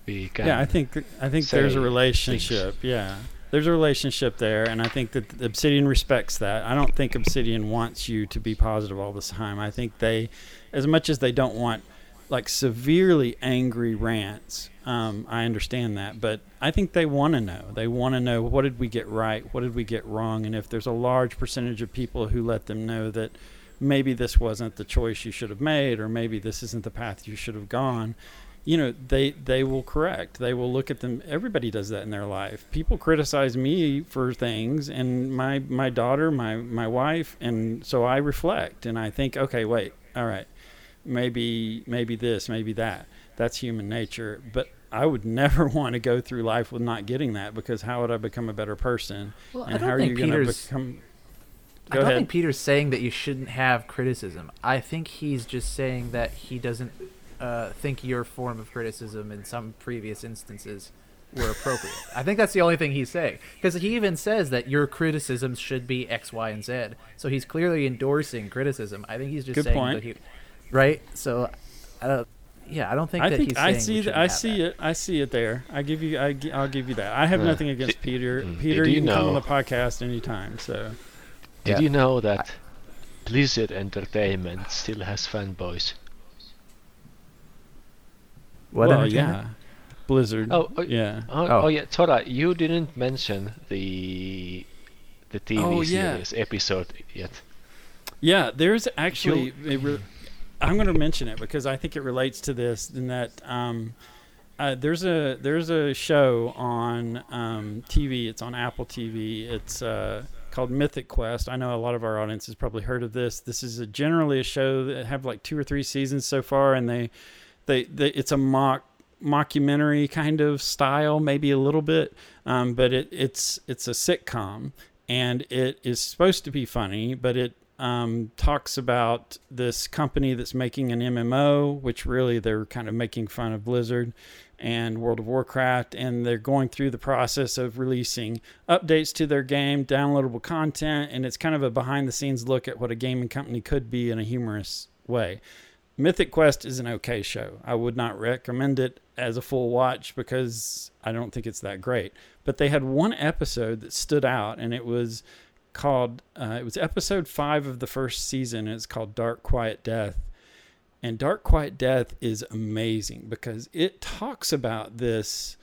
We can. Yeah, I think I think there's a relationship. Yeah, there's a relationship there, and I think that Obsidian respects that. I don't think Obsidian wants you to be positive all the time. I think they, as much as they don't want like severely angry rants. Um, I understand that, but I think they want to know. They want to know what did we get right, what did we get wrong, and if there's a large percentage of people who let them know that maybe this wasn't the choice you should have made, or maybe this isn't the path you should have gone, you know, they they will correct. They will look at them. Everybody does that in their life. People criticize me for things, and my my daughter, my my wife, and so I reflect and I think, okay, wait, all right maybe maybe this, maybe that. That's human nature. But I would never want to go through life with not getting that because how would I become a better person? Well, I and don't how are think you going to become? I don't ahead. think Peter's saying that you shouldn't have criticism. I think he's just saying that he doesn't uh, think your form of criticism in some previous instances were appropriate. I think that's the only thing he's saying because he even says that your criticisms should be X, Y, and Z. So he's clearly endorsing criticism. I think he's just Good saying point. that he, right? So, I don't. Yeah, I don't think I that think he's I see th- I see that. it. I see it there. I give you, I, I'll give you that. I have Yeah. nothing against Did- Peter. mm, Peter, did you you can come on the podcast anytime. So Did Yeah. you know that Blizzard Entertainment still has fanboys? What well, entertainment? yeah, Blizzard. Oh, oh, yeah. Oh, Oh. oh yeah, Tora, you didn't mention the the TV Oh, yeah. series episode yet. Yeah, there's actually. re- I'm going to mention it because I think it relates to this. In that um, uh, there's a there's a show on um, TV. It's on Apple TV. It's uh, called Mythic Quest. I know a lot of our audience has probably heard of this. This is a, generally a show that have like two or three seasons so far, and they they, they it's a mock mockumentary kind of style, maybe a little bit, um, but it, it's it's a sitcom, and it is supposed to be funny, but it um, talks about this company that's making an MMO, which really they're kind of making fun of Blizzard and World of Warcraft, and they're going through the process of releasing updates to their game, downloadable content, and it's kind of a behind the scenes look at what a gaming company could be in a humorous way. Mythic Quest is an okay show. I would not recommend it as a full watch because I don't think it's that great. But they had one episode that stood out, and it was called, uh, it was episode five of the first season. And it's called Dark Quiet Death. And Dark Quiet Death is amazing because it talks about this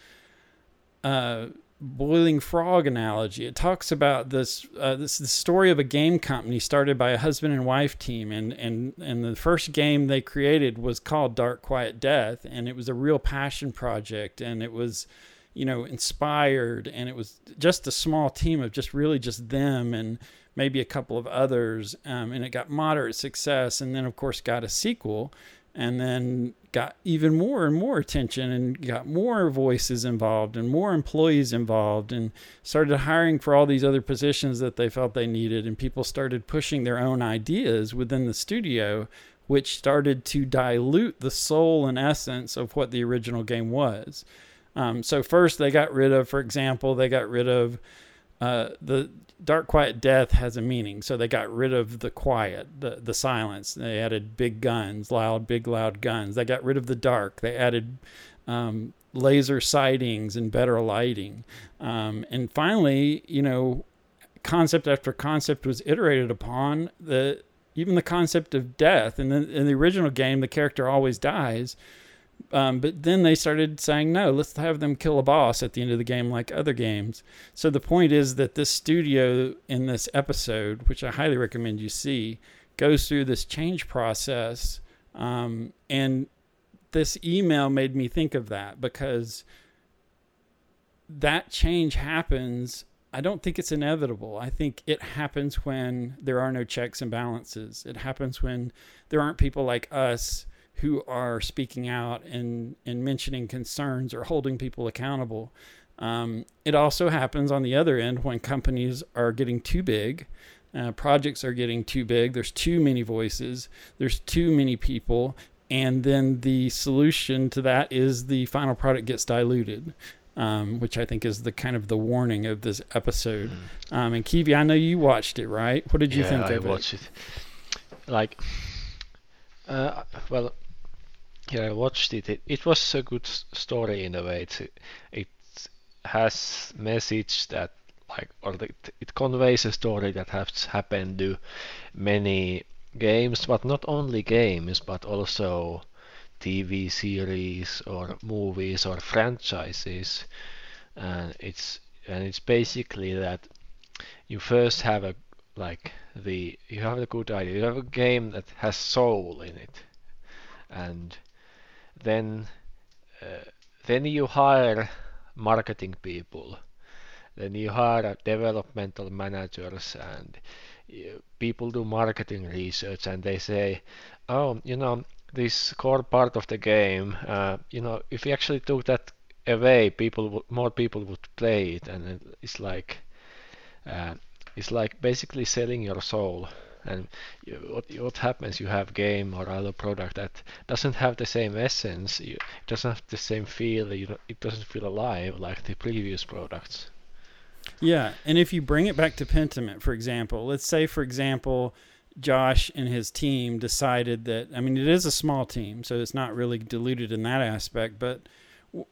uh, boiling frog analogy. It talks about this uh, this the story of a game company started by a husband and wife team, and and and the first game they created was called Dark Quiet Death, and it was a real passion project, and it was you know inspired, and it was just a small team of just really just them and maybe a couple of others, um, and it got moderate success, and then of course got a sequel, and then got even more and more attention and got more voices involved and more employees involved and started hiring for all these other positions that they felt they needed. And people started pushing their own ideas within the studio which started to dilute the soul and essence of what the original game was. Um, so first they got rid of for example they got rid of uh, the dark quiet death has a meaning. So they got rid of the quiet the, the silence. They added big guns loud big loud guns. They got rid of the dark. They added um, laser sightings and better lighting. Um, and finally you know concept after concept was iterated upon the even the concept of death and then in the original game the character always dies um, but then they started saying, no, let's have them kill a boss at the end of the game like other games. So the point is that this studio in this episode, which I highly recommend you see, goes through this change process. Um, and this email made me think of that because that change happens. I don't think it's inevitable. I think it happens when there are no checks and balances. It happens when there aren't people like us who are speaking out and, and mentioning concerns or holding people accountable. Um, it also happens on the other end when companies are getting too big, uh, projects are getting too big, there's too many voices, there's too many people, and then the solution to that is the final product gets diluted. Um, which I think is the kind of the warning of this episode. Um, and Kiwi, I know you watched it, right? What did you yeah, think I of it? watched it. Like, uh, well, Yeah, I watched it. It, it was a good story in a way. It, it has message that like or the, it conveys a story that has happened to many games, but not only games, but also TV series or movies or franchises. And it's and it's basically that you first have a like the you have a good idea. You have a game that has soul in it, and then uh, then you hire marketing people. Then you hire developmental managers and people do marketing research and they say oh you know this core part of the game uh, you know if we actually took that away people more people would play it. And it's like uh, it's like basically selling your soul and you, what, what happens you have game or other product that doesn't have the same essence you, it doesn't have the same feel it doesn't feel alive like the previous products. Yeah and if you bring it back to pentiment for example let's say for example josh and his team decided that i mean it is a small team so it's not really diluted in that aspect but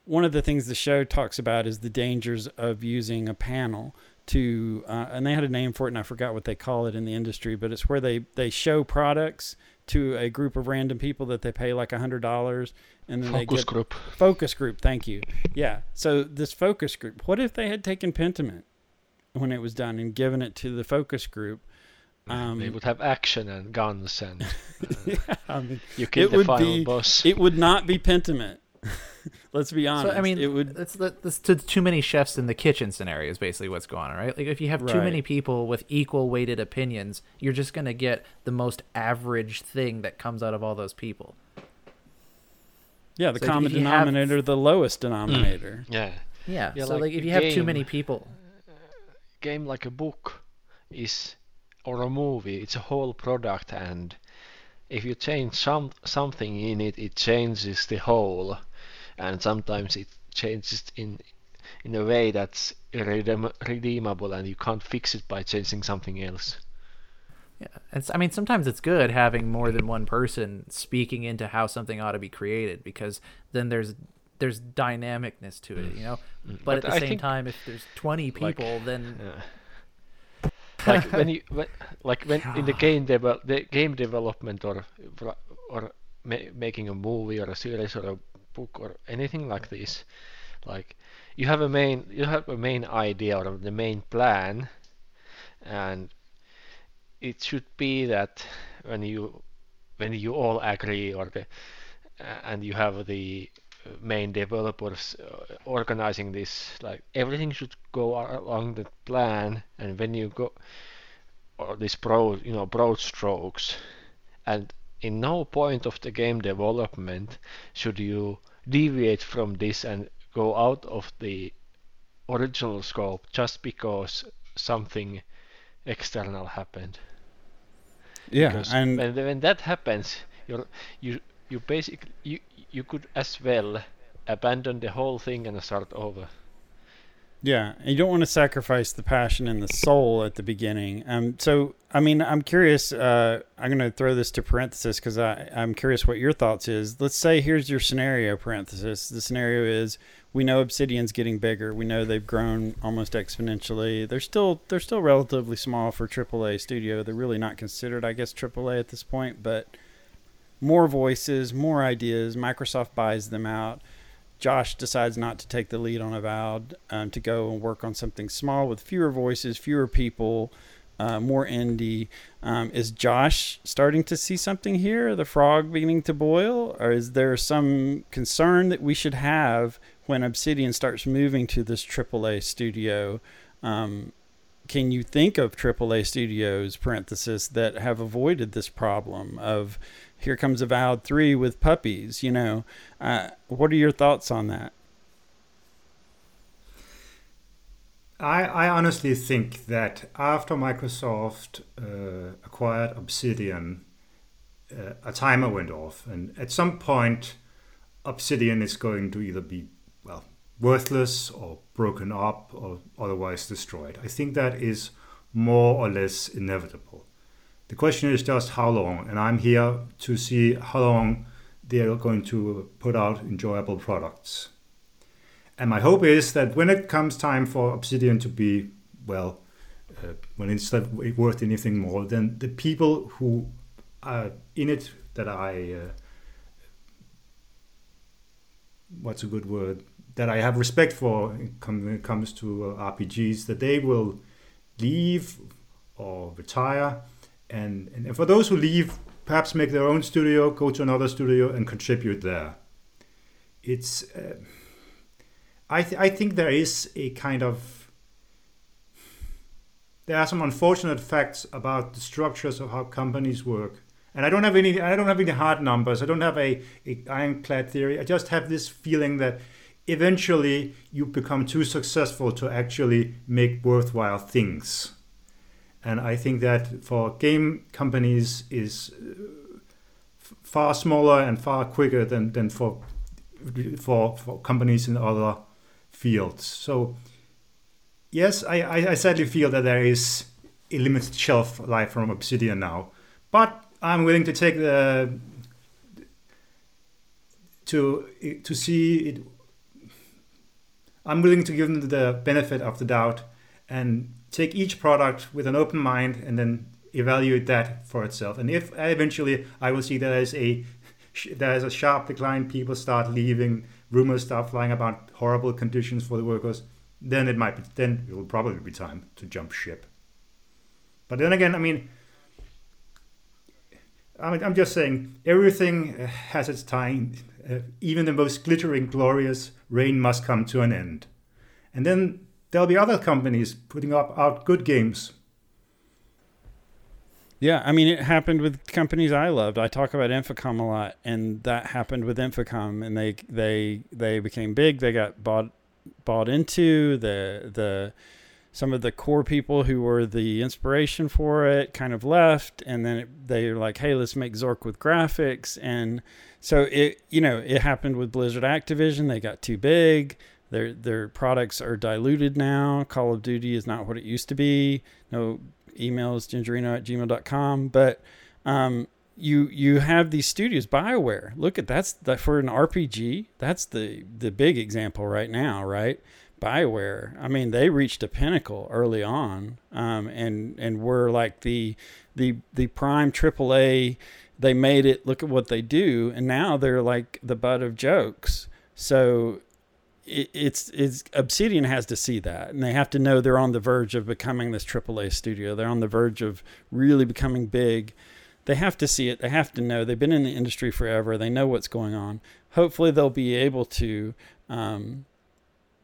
one of the things the show talks about is the dangers of using a panel to uh, and they had a name for it and I forgot what they call it in the industry, but it's where they they show products to a group of random people that they pay like a hundred dollars and then focus they get group. Focus group thank you. Yeah so this focus group what if they had taken pentiment when it was done and given it to the focus group? Um, they would have action and guns and uh, yeah, I mean, you kill the final be, boss. it would not be pentiment Let's be honest. So, I mean, it would. That's that's to too many chefs in the kitchen scenario is basically what's going on, right? Like if you have too many people with equal weighted opinions, you're just going to get the most average thing that comes out of all those people. Yeah, the so common denominator, have... the lowest denominator. Mm. Yeah. Yeah. yeah so like, like if you have too many people, game like a book is or a movie, it's a whole product, and if you change some something in it, it changes the whole and sometimes it changes in in a way that's irredeem- redeemable and you can't fix it by changing something else. Yeah, it's. I mean, sometimes it's good having more than one person speaking into how something ought to be created because then there's there's dynamicness to it, you know. Mm. But, but at the I same time, if there's 20 people, like, then uh, like when you when, like when in the game devel- the game development or or ma- making a movie or a series or a book or anything like this like you have a main you have a main idea or the main plan and it should be that when you when you all agree or the uh, and you have the main developers uh, organizing this like everything should go along the plan and when you go or this broad you know broad strokes and in no point of the game development should you deviate from this and go out of the original scope just because something external happened. Yeah, because and when, when that happens, you you you basically you you could as well abandon the whole thing and start over. Yeah, you don't want to sacrifice the passion and the soul at the beginning. Um, so I mean, I'm curious. Uh, I'm going to throw this to parenthesis because I'm curious what your thoughts is. Let's say here's your scenario. Parenthesis. The scenario is we know Obsidian's getting bigger. We know they've grown almost exponentially. They're still they're still relatively small for AAA studio. They're really not considered, I guess, AAA at this point. But more voices, more ideas. Microsoft buys them out Josh decides not to take the lead on Avowed um, to go and work on something small with fewer voices, fewer people, uh, more indie. Um, is Josh starting to see something here? The frog beginning to boil? Or is there some concern that we should have when Obsidian starts moving to this AAA studio? Um, can you think of AAA studios, parenthesis, that have avoided this problem of here comes Avowed 3 with puppies, you know. Uh, what are your thoughts on that? I, I honestly think that after Microsoft uh, acquired Obsidian, uh, a timer went off, and at some point, Obsidian is going to either be well worthless or broken up or otherwise destroyed. I think that is more or less inevitable. The question is just how long, and I'm here to see how long they are going to put out enjoyable products. And my hope is that when it comes time for Obsidian to be, well, uh, when it's worth anything more, then the people who are in it that I, uh, what's a good word, that I have respect for when it comes to uh, RPGs, that they will leave or retire. And, and for those who leave, perhaps make their own studio, go to another studio and contribute there. It's, uh, I, th- I think there is a kind of, there are some unfortunate facts about the structures of how companies work. And I don't have any, I don't have any hard numbers. I don't have a, a ironclad theory. I just have this feeling that eventually you become too successful to actually make worthwhile things. And I think that for game companies is uh, far smaller and far quicker than, than for, for, for companies in other fields. So yes, I, I, I sadly feel that there is a limited shelf life from Obsidian now. But I'm willing to take the to to see it I'm willing to give them the benefit of the doubt and take each product with an open mind and then evaluate that for itself. And if eventually I will see that as a there is a sharp decline, people start leaving, rumors start flying about horrible conditions for the workers, then it might be then it will probably be time to jump ship. But then again, I mean, I'm just saying everything has its time. Uh, even the most glittering, glorious reign must come to an end. And then there'll be other companies putting up out good games. Yeah, I mean, it happened with companies I loved. I talk about Infocom a lot, and that happened with Infocom, and they they they became big. They got bought bought into the the some of the core people who were the inspiration for it kind of left and then it, they were like hey let's make zork with graphics and so it you know it happened with blizzard activision they got too big their their products are diluted now call of duty is not what it used to be no emails gingerino at gmail.com but um, you you have these studios bioware look at that's that for an rpg that's the the big example right now right Bioware, I mean, they reached a pinnacle early on, um, and and were like the the the prime AAA. They made it. Look at what they do, and now they're like the butt of jokes. So it, it's it's Obsidian has to see that, and they have to know they're on the verge of becoming this AAA studio. They're on the verge of really becoming big. They have to see it. They have to know. They've been in the industry forever. They know what's going on. Hopefully, they'll be able to. Um,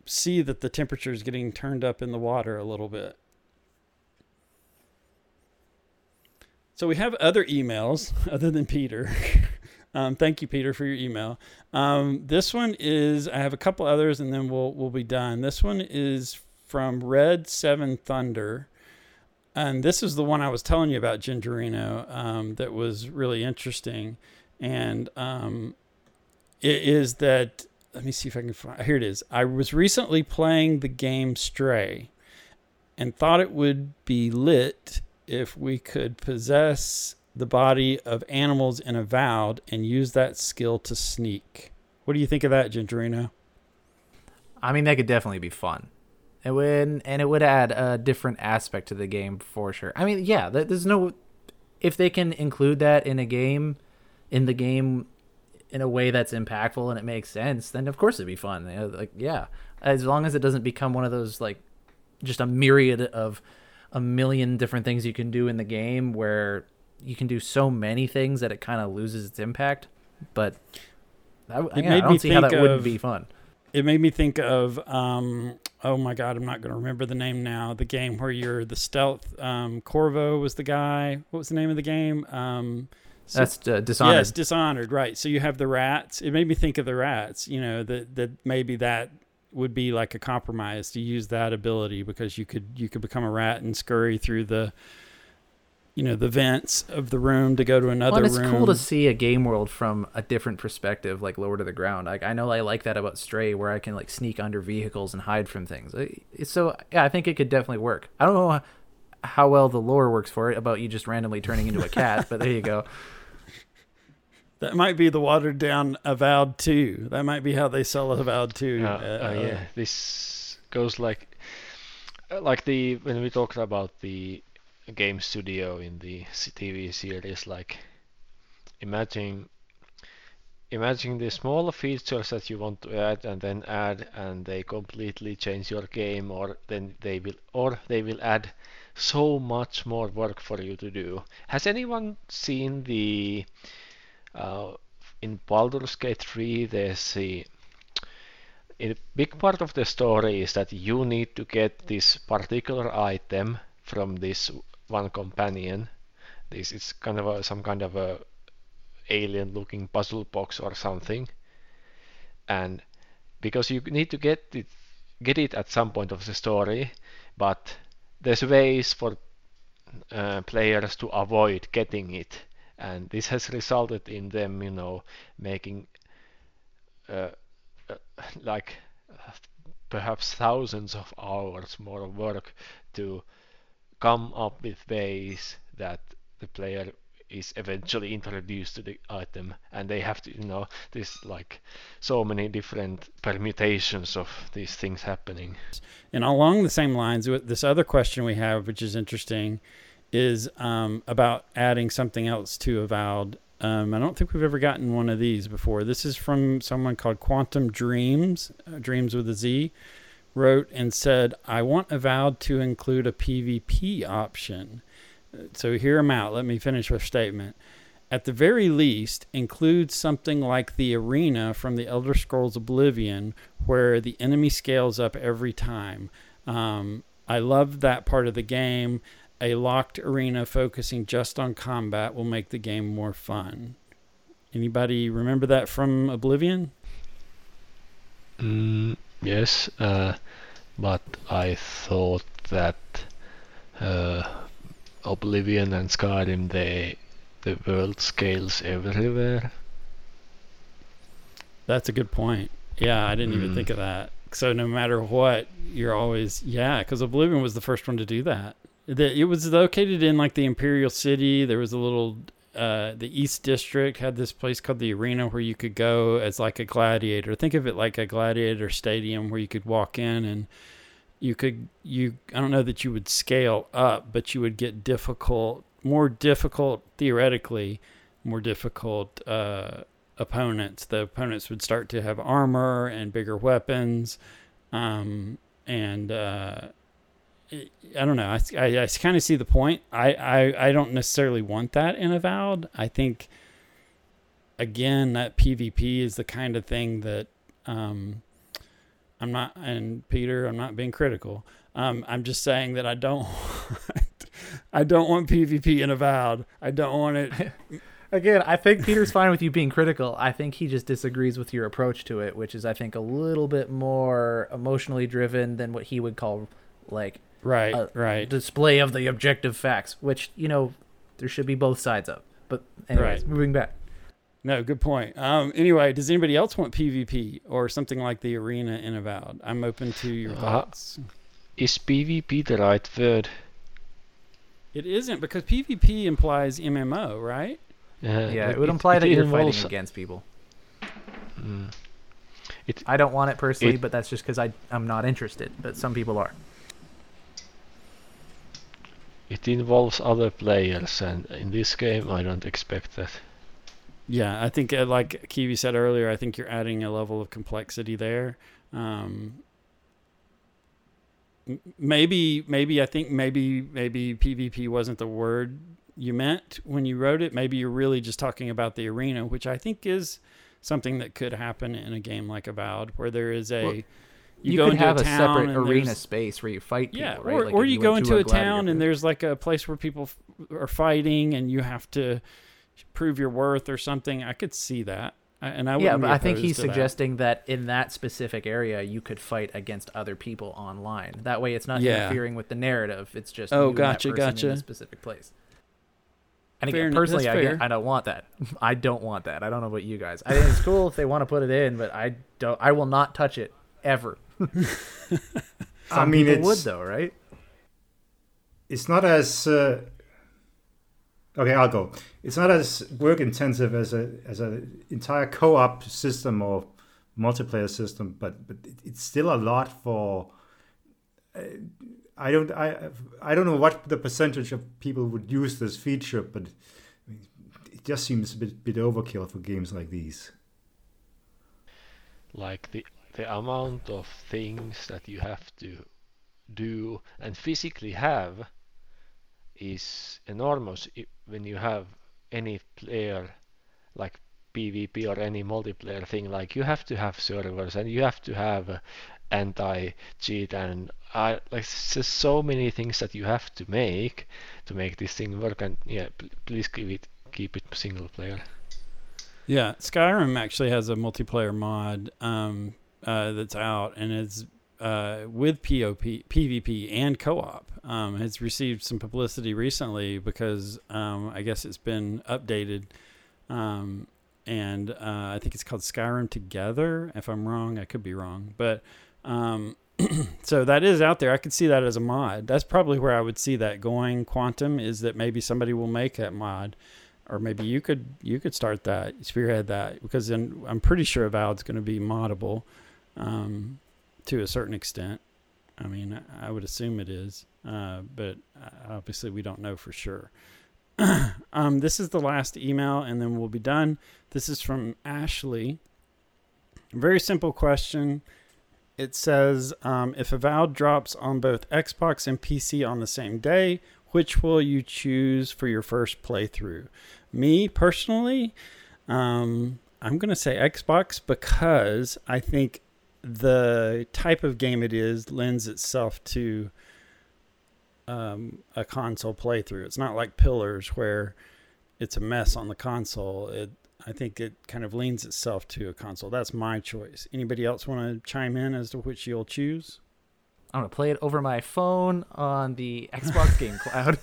see that the temperature is getting turned up in the water a little bit. So we have other emails other than Peter. um, thank you, Peter, for your email. Um, this one is I have a couple others, and then we'll we'll be done. This one is from Red Seven Thunder, and this is the one I was telling you about, Gingerino. Um, that was really interesting, and um, it is that let me see if I can find. Here it is. I was recently playing the game Stray, and thought it would be lit if we could possess the body of animals in Avowed and use that skill to sneak. What do you think of that, Gingerino? I mean, that could definitely be fun. It would, and it would add a different aspect to the game for sure. I mean, yeah, there's no. If they can include that in a game, in the game in a way that's impactful and it makes sense, then of course it'd be fun. Like yeah, as long as it doesn't become one of those like just a myriad of a million different things you can do in the game where you can do so many things that it kind of loses its impact. But I, yeah, I don't see how that of, wouldn't be fun. It made me think of um, oh my god, I'm not going to remember the name now. The game where you're the stealth. Um, Corvo was the guy. What was the name of the game? Um, so, That's uh, dishonored. Yes, dishonored. Right. So you have the rats. It made me think of the rats. You know that that maybe that would be like a compromise to use that ability because you could you could become a rat and scurry through the you know the vents of the room to go to another well, it's room. cool to see a game world from a different perspective, like lower to the ground. Like I know I like that about Stray, where I can like sneak under vehicles and hide from things. So yeah, I think it could definitely work. I don't know how well the lore works for it about you just randomly turning into a cat, but there you go. That might be the watered down Avowed 2. That might be how they sell Avowed 2. Uh, Uh, uh, yeah, this goes like uh, like the when we talked about the game studio in the TV series, like imagine imagine the smaller features that you want to add and then add and they completely change your game or then they will or they will add so much more work for you to do. Has anyone seen the uh, in Baldur's Gate 3 there's the a big part of the story is that you need to get this particular item from this one companion. This is kind of a, some kind of a alien looking puzzle box or something. And because you need to get it get it at some point of the story, but there's ways for uh, players to avoid getting it. And this has resulted in them, you know, making uh, uh, like perhaps thousands of hours more work to come up with ways that the player is eventually introduced to the item and they have to you know there's like so many different permutations of these things happening And along the same lines, this other question we have, which is interesting, is um, about adding something else to Avowed. Um, I don't think we've ever gotten one of these before. This is from someone called Quantum Dreams, uh, Dreams with a Z, wrote and said, I want Avowed to include a PvP option. So hear him out. Let me finish their statement. At the very least, include something like the arena from the Elder Scrolls Oblivion, where the enemy scales up every time. Um, I love that part of the game. A locked arena focusing just on combat will make the game more fun. Anybody remember that from Oblivion? mm, yes uh, but i thought that uh, oblivion and skyrim they the world scales everywhere That's a good point. Yeah, I didn't even Mm. think of that. So no matter what, you're always yeah, because Oblivion was the first one to do that. It was located in like the Imperial City. There was a little. Uh, the East District had this place called the Arena where you could go as like a gladiator. Think of it like a gladiator stadium where you could walk in and you could you. I don't know that you would scale up, but you would get difficult, more difficult theoretically, more difficult. Uh, opponents. The opponents would start to have armor and bigger weapons. Um, and uh, I don't know. I, I, I kind of see the point. I, I, I don't necessarily want that in Avowed. I think, again, that PvP is the kind of thing that um, I'm not, and Peter, I'm not being critical. Um, I'm just saying that I don't want, I don't want PvP in Avowed. I don't want it Again, I think Peter's fine with you being critical. I think he just disagrees with your approach to it, which is, I think, a little bit more emotionally driven than what he would call like right, Uh, right. display of the objective facts, which you know there should be both sides of. But anyways, Right. moving back. No, good point. Um, anyway, does anybody else want PvP or something like the arena in Avowed? I'm open to your Uh, thoughts. is pvp the right word It isn't because PvP implies MMO, right? Uh, yeah, but it would imply that you're involves- fighting against people. Mm. I don't want it personally, It- but that's just because I I'm not interested. But some people are. It involves other players, and in this game, I don't expect that. Yeah, I think uh, like Kiwi said earlier, I think you're adding a level of complexity there. Um, maybe, maybe I think maybe maybe PvP wasn't the word you meant when you wrote it. Maybe you're really just talking about the arena, which I think is something that could happen in a game like Avowed, where there is a Well, you, You, go could have a, town separate arena space where you fight people, yeah, right? or, Like or if you go into to a, town and there's like a place where people f- are fighting and you have to prove your worth or something. I could see that, I- and I yeah, but I think he's to that. suggesting that. in that specific area, you could fight against other people online. That way, it's not Yeah. interfering with the narrative. It's just Oh, you that gotcha, in gotcha. a specific place. And again, personally, I, fair. I don't want that. I don't want that. I don't know about you guys. I think it's cool if they want to put it in, but I don't. I will not touch it ever. I mean, people would it's- though, right? it's not as uh, Okay, I'll go. It's not as work intensive as a as an entire co-op system or multiplayer system, but but it's still a lot for. Uh, I don't I I don't know what the percentage of people would use this feature, but it just seems a bit bit overkill for games like these. Like the the amount of things that you have to do and physically have is enormous when you have any player like PvP or any multiplayer thing like you have to have servers and you have to have anti-cheat and I like just so many things that you have to make to make this thing work and yeah please keep it keep it single player. Yeah Skyrim actually has a multiplayer mod um, uh, that's out and it's uh, with POP, PvP, and co-op. Um, has received some publicity recently because um, I guess it's been updated, um, and uh, I think it's called Skyrim Together. If I'm wrong, I could be wrong, but um, so that is out there. I could see that as a mod. That's probably where I would see that going. Quantum is that maybe somebody will make that mod, or maybe you could you could start that spearhead that because then I'm pretty sure Avowed's going to be moddable. Um, to a certain extent. I mean, I would assume it is, uh, but obviously we don't know for sure. um, this is the last email, and then we'll be done. This is from Ashley. Very simple question. It says um, If Avowed drops on both Xbox and PC on the same day, which will you choose for your first playthrough? Me personally, um, I'm going to say Xbox because I think the type of game it is lends itself to um, a console playthrough. It's not like Pillars where it's a mess on the console. It I think it kind of leans itself to a console. That's my choice. Anybody else want to chime in as to which you'll choose? I'm gonna play it over my phone on the Xbox Game Cloud.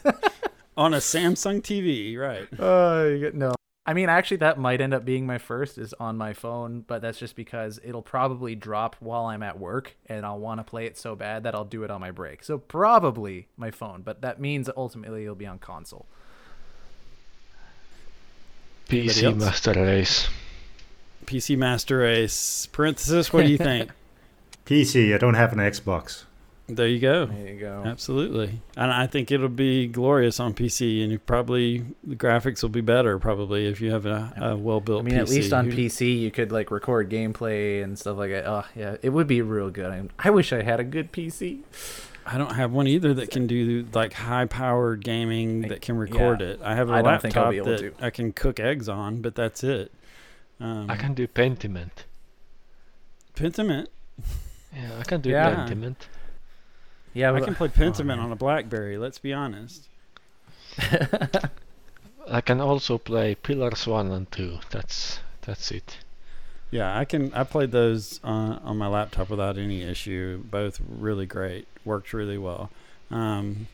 on a Samsung TV, right? Uh, no, I mean, actually, that might end up being my first is on my phone, but that's just because it'll probably drop while I'm at work, and I'll want to play it so bad that I'll do it on my break. So probably my phone, but that means ultimately it'll be on console. PC Master Race. PC Master Race. Parenthesis. What do you think? PC. I don't have an Xbox. There you go. There you go. Absolutely. And I think it'll be glorious on PC, and probably the graphics will be better probably if you have a, a well built. I mean, PC. at least on PC you could like record gameplay and stuff like that. Oh yeah, it would be real good. I, I wish I had a good PC. I don't have one either that can do like high powered gaming that can record yeah. it. I have a I laptop that to. I can cook eggs on, but that's it. Um, I can do Pentiment. Pentiment. Yeah, I can do yeah. Pentiment. Yeah, I can play Pentiment oh, on a BlackBerry. Let's be honest. I can also play Pillars One and Two. That's that's it. Yeah, I can. I played those on on my laptop without any issue. Both really great. Worked really well. Um,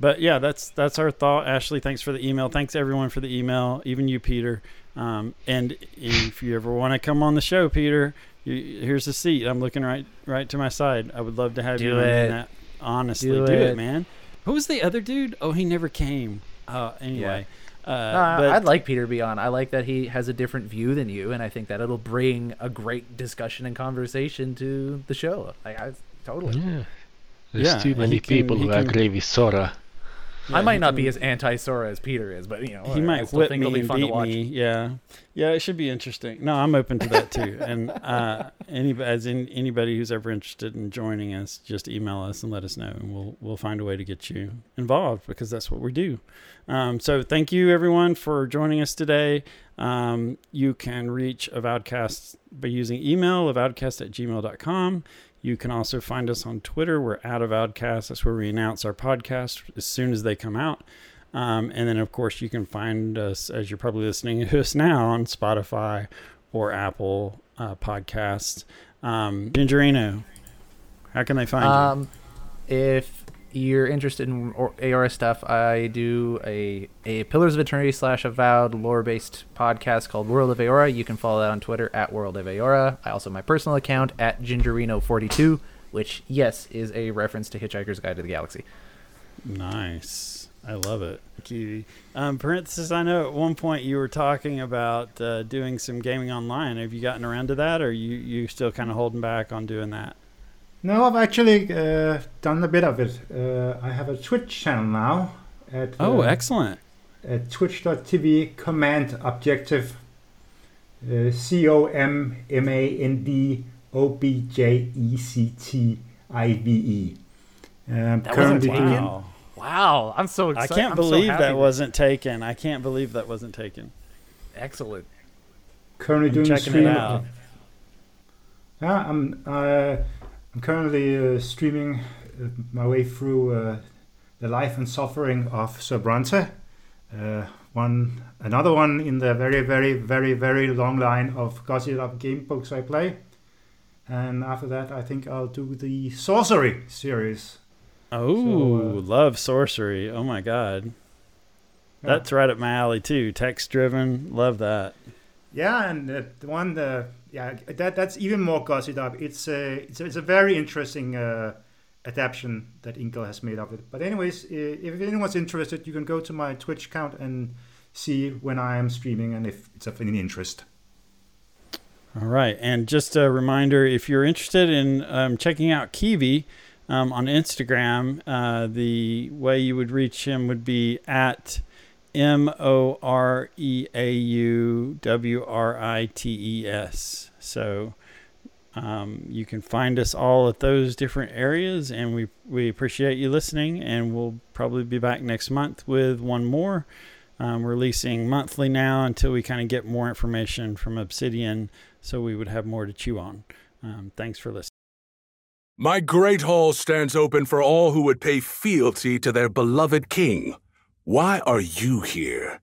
but yeah, that's that's our thought. Ashley, thanks for the email. Thanks everyone for the email, even you, Peter. Um, and if you ever want to come on the show, Peter, you, here's the seat. I'm looking right right to my side. I would love to have do you it. in that. Honestly, do, do it. it. man. Who was the other dude? Oh, he never came. Uh, anyway. Yeah. Uh, no, I'd like Peter to be on. I like that he has a different view than you, and I think that it'll bring a great discussion and conversation to the show. Like, I totally. Yeah. There's yeah, too many people who agree with Sora. Yeah, I might not can, be as anti Sora as Peter is, but you know, he might whip me and beat me. Yeah, yeah, it should be interesting. No, I'm open to that too. and uh, any as in anybody who's ever interested in joining us, just email us and let us know, and we'll we'll find a way to get you involved because that's what we do. Um, so thank you everyone for joining us today. Um, you can reach Avowedcast by using email avowedcast at gmail.com. You can also find us on Twitter. We're at Avowedcast. That's where we announce our podcast as soon as they come out. Um, and then, of course, you can find us, as you're probably listening to us now, on Spotify or Apple uh, Podcasts. Um, Gingerino, how can they find um, you? If you're interested in Eora stuff, I do a, a Pillars of Eternity slash Avowed lore based podcast called World of Eora. You can follow that on Twitter at World of Eora. I also have my personal account at Gingerino42, which, yes, is a reference to Hitchhiker's Guide to the Galaxy. Nice. I love it, Kiwi. Um, parenthesis. I know at one point you were talking about uh, doing some gaming online. Have you gotten around to that, or you you still kind of holding back on doing that? No, I've actually uh, done a bit of it. Uh, I have a Twitch channel now. At, oh, uh, excellent. At twitch.tv command objective uh, C O M M A N D O B J E C T I V E. Um, That wasn't currently taken? doing Wow. Wow, I'm so excited. I can't I'm believe happy that wasn't taken. I can't believe that wasn't taken. excellent. currently I'm doing a checking stream. it out. Yeah, I'm uh, I'm currently uh, streaming uh, my way through uh, the life and suffering of Sir Brante. Uh, one another one in the very very very very long line of Gossip Up game books I play. And after that, I think I'll do the sorcery series. Oh, So, uh, love sorcery. Oh my god. Yeah. That's right up my alley too. Text driven. Love that. Yeah, and the one, uh, yeah, that that's even more gossip up. It's a it's a, it's a very interesting uh, adaptation that inkle has made of it. But anyways, if anyone's interested, you can go to my Twitch account and see when I am streaming and if it's of any interest. All right. And just a reminder if you're interested in um, checking out Kiwi um, on Instagram, uh, the way you would reach him would be at M O R E A U W R I T E S. So um, you can find us all at those different areas, and we, we appreciate you listening. And we'll probably be back next month with one more. Um, releasing monthly now until we kind of get more information from Obsidian so we would have more to chew on. Um, thanks for listening. My great hall stands open for all who would pay fealty to their beloved king. Why are you here?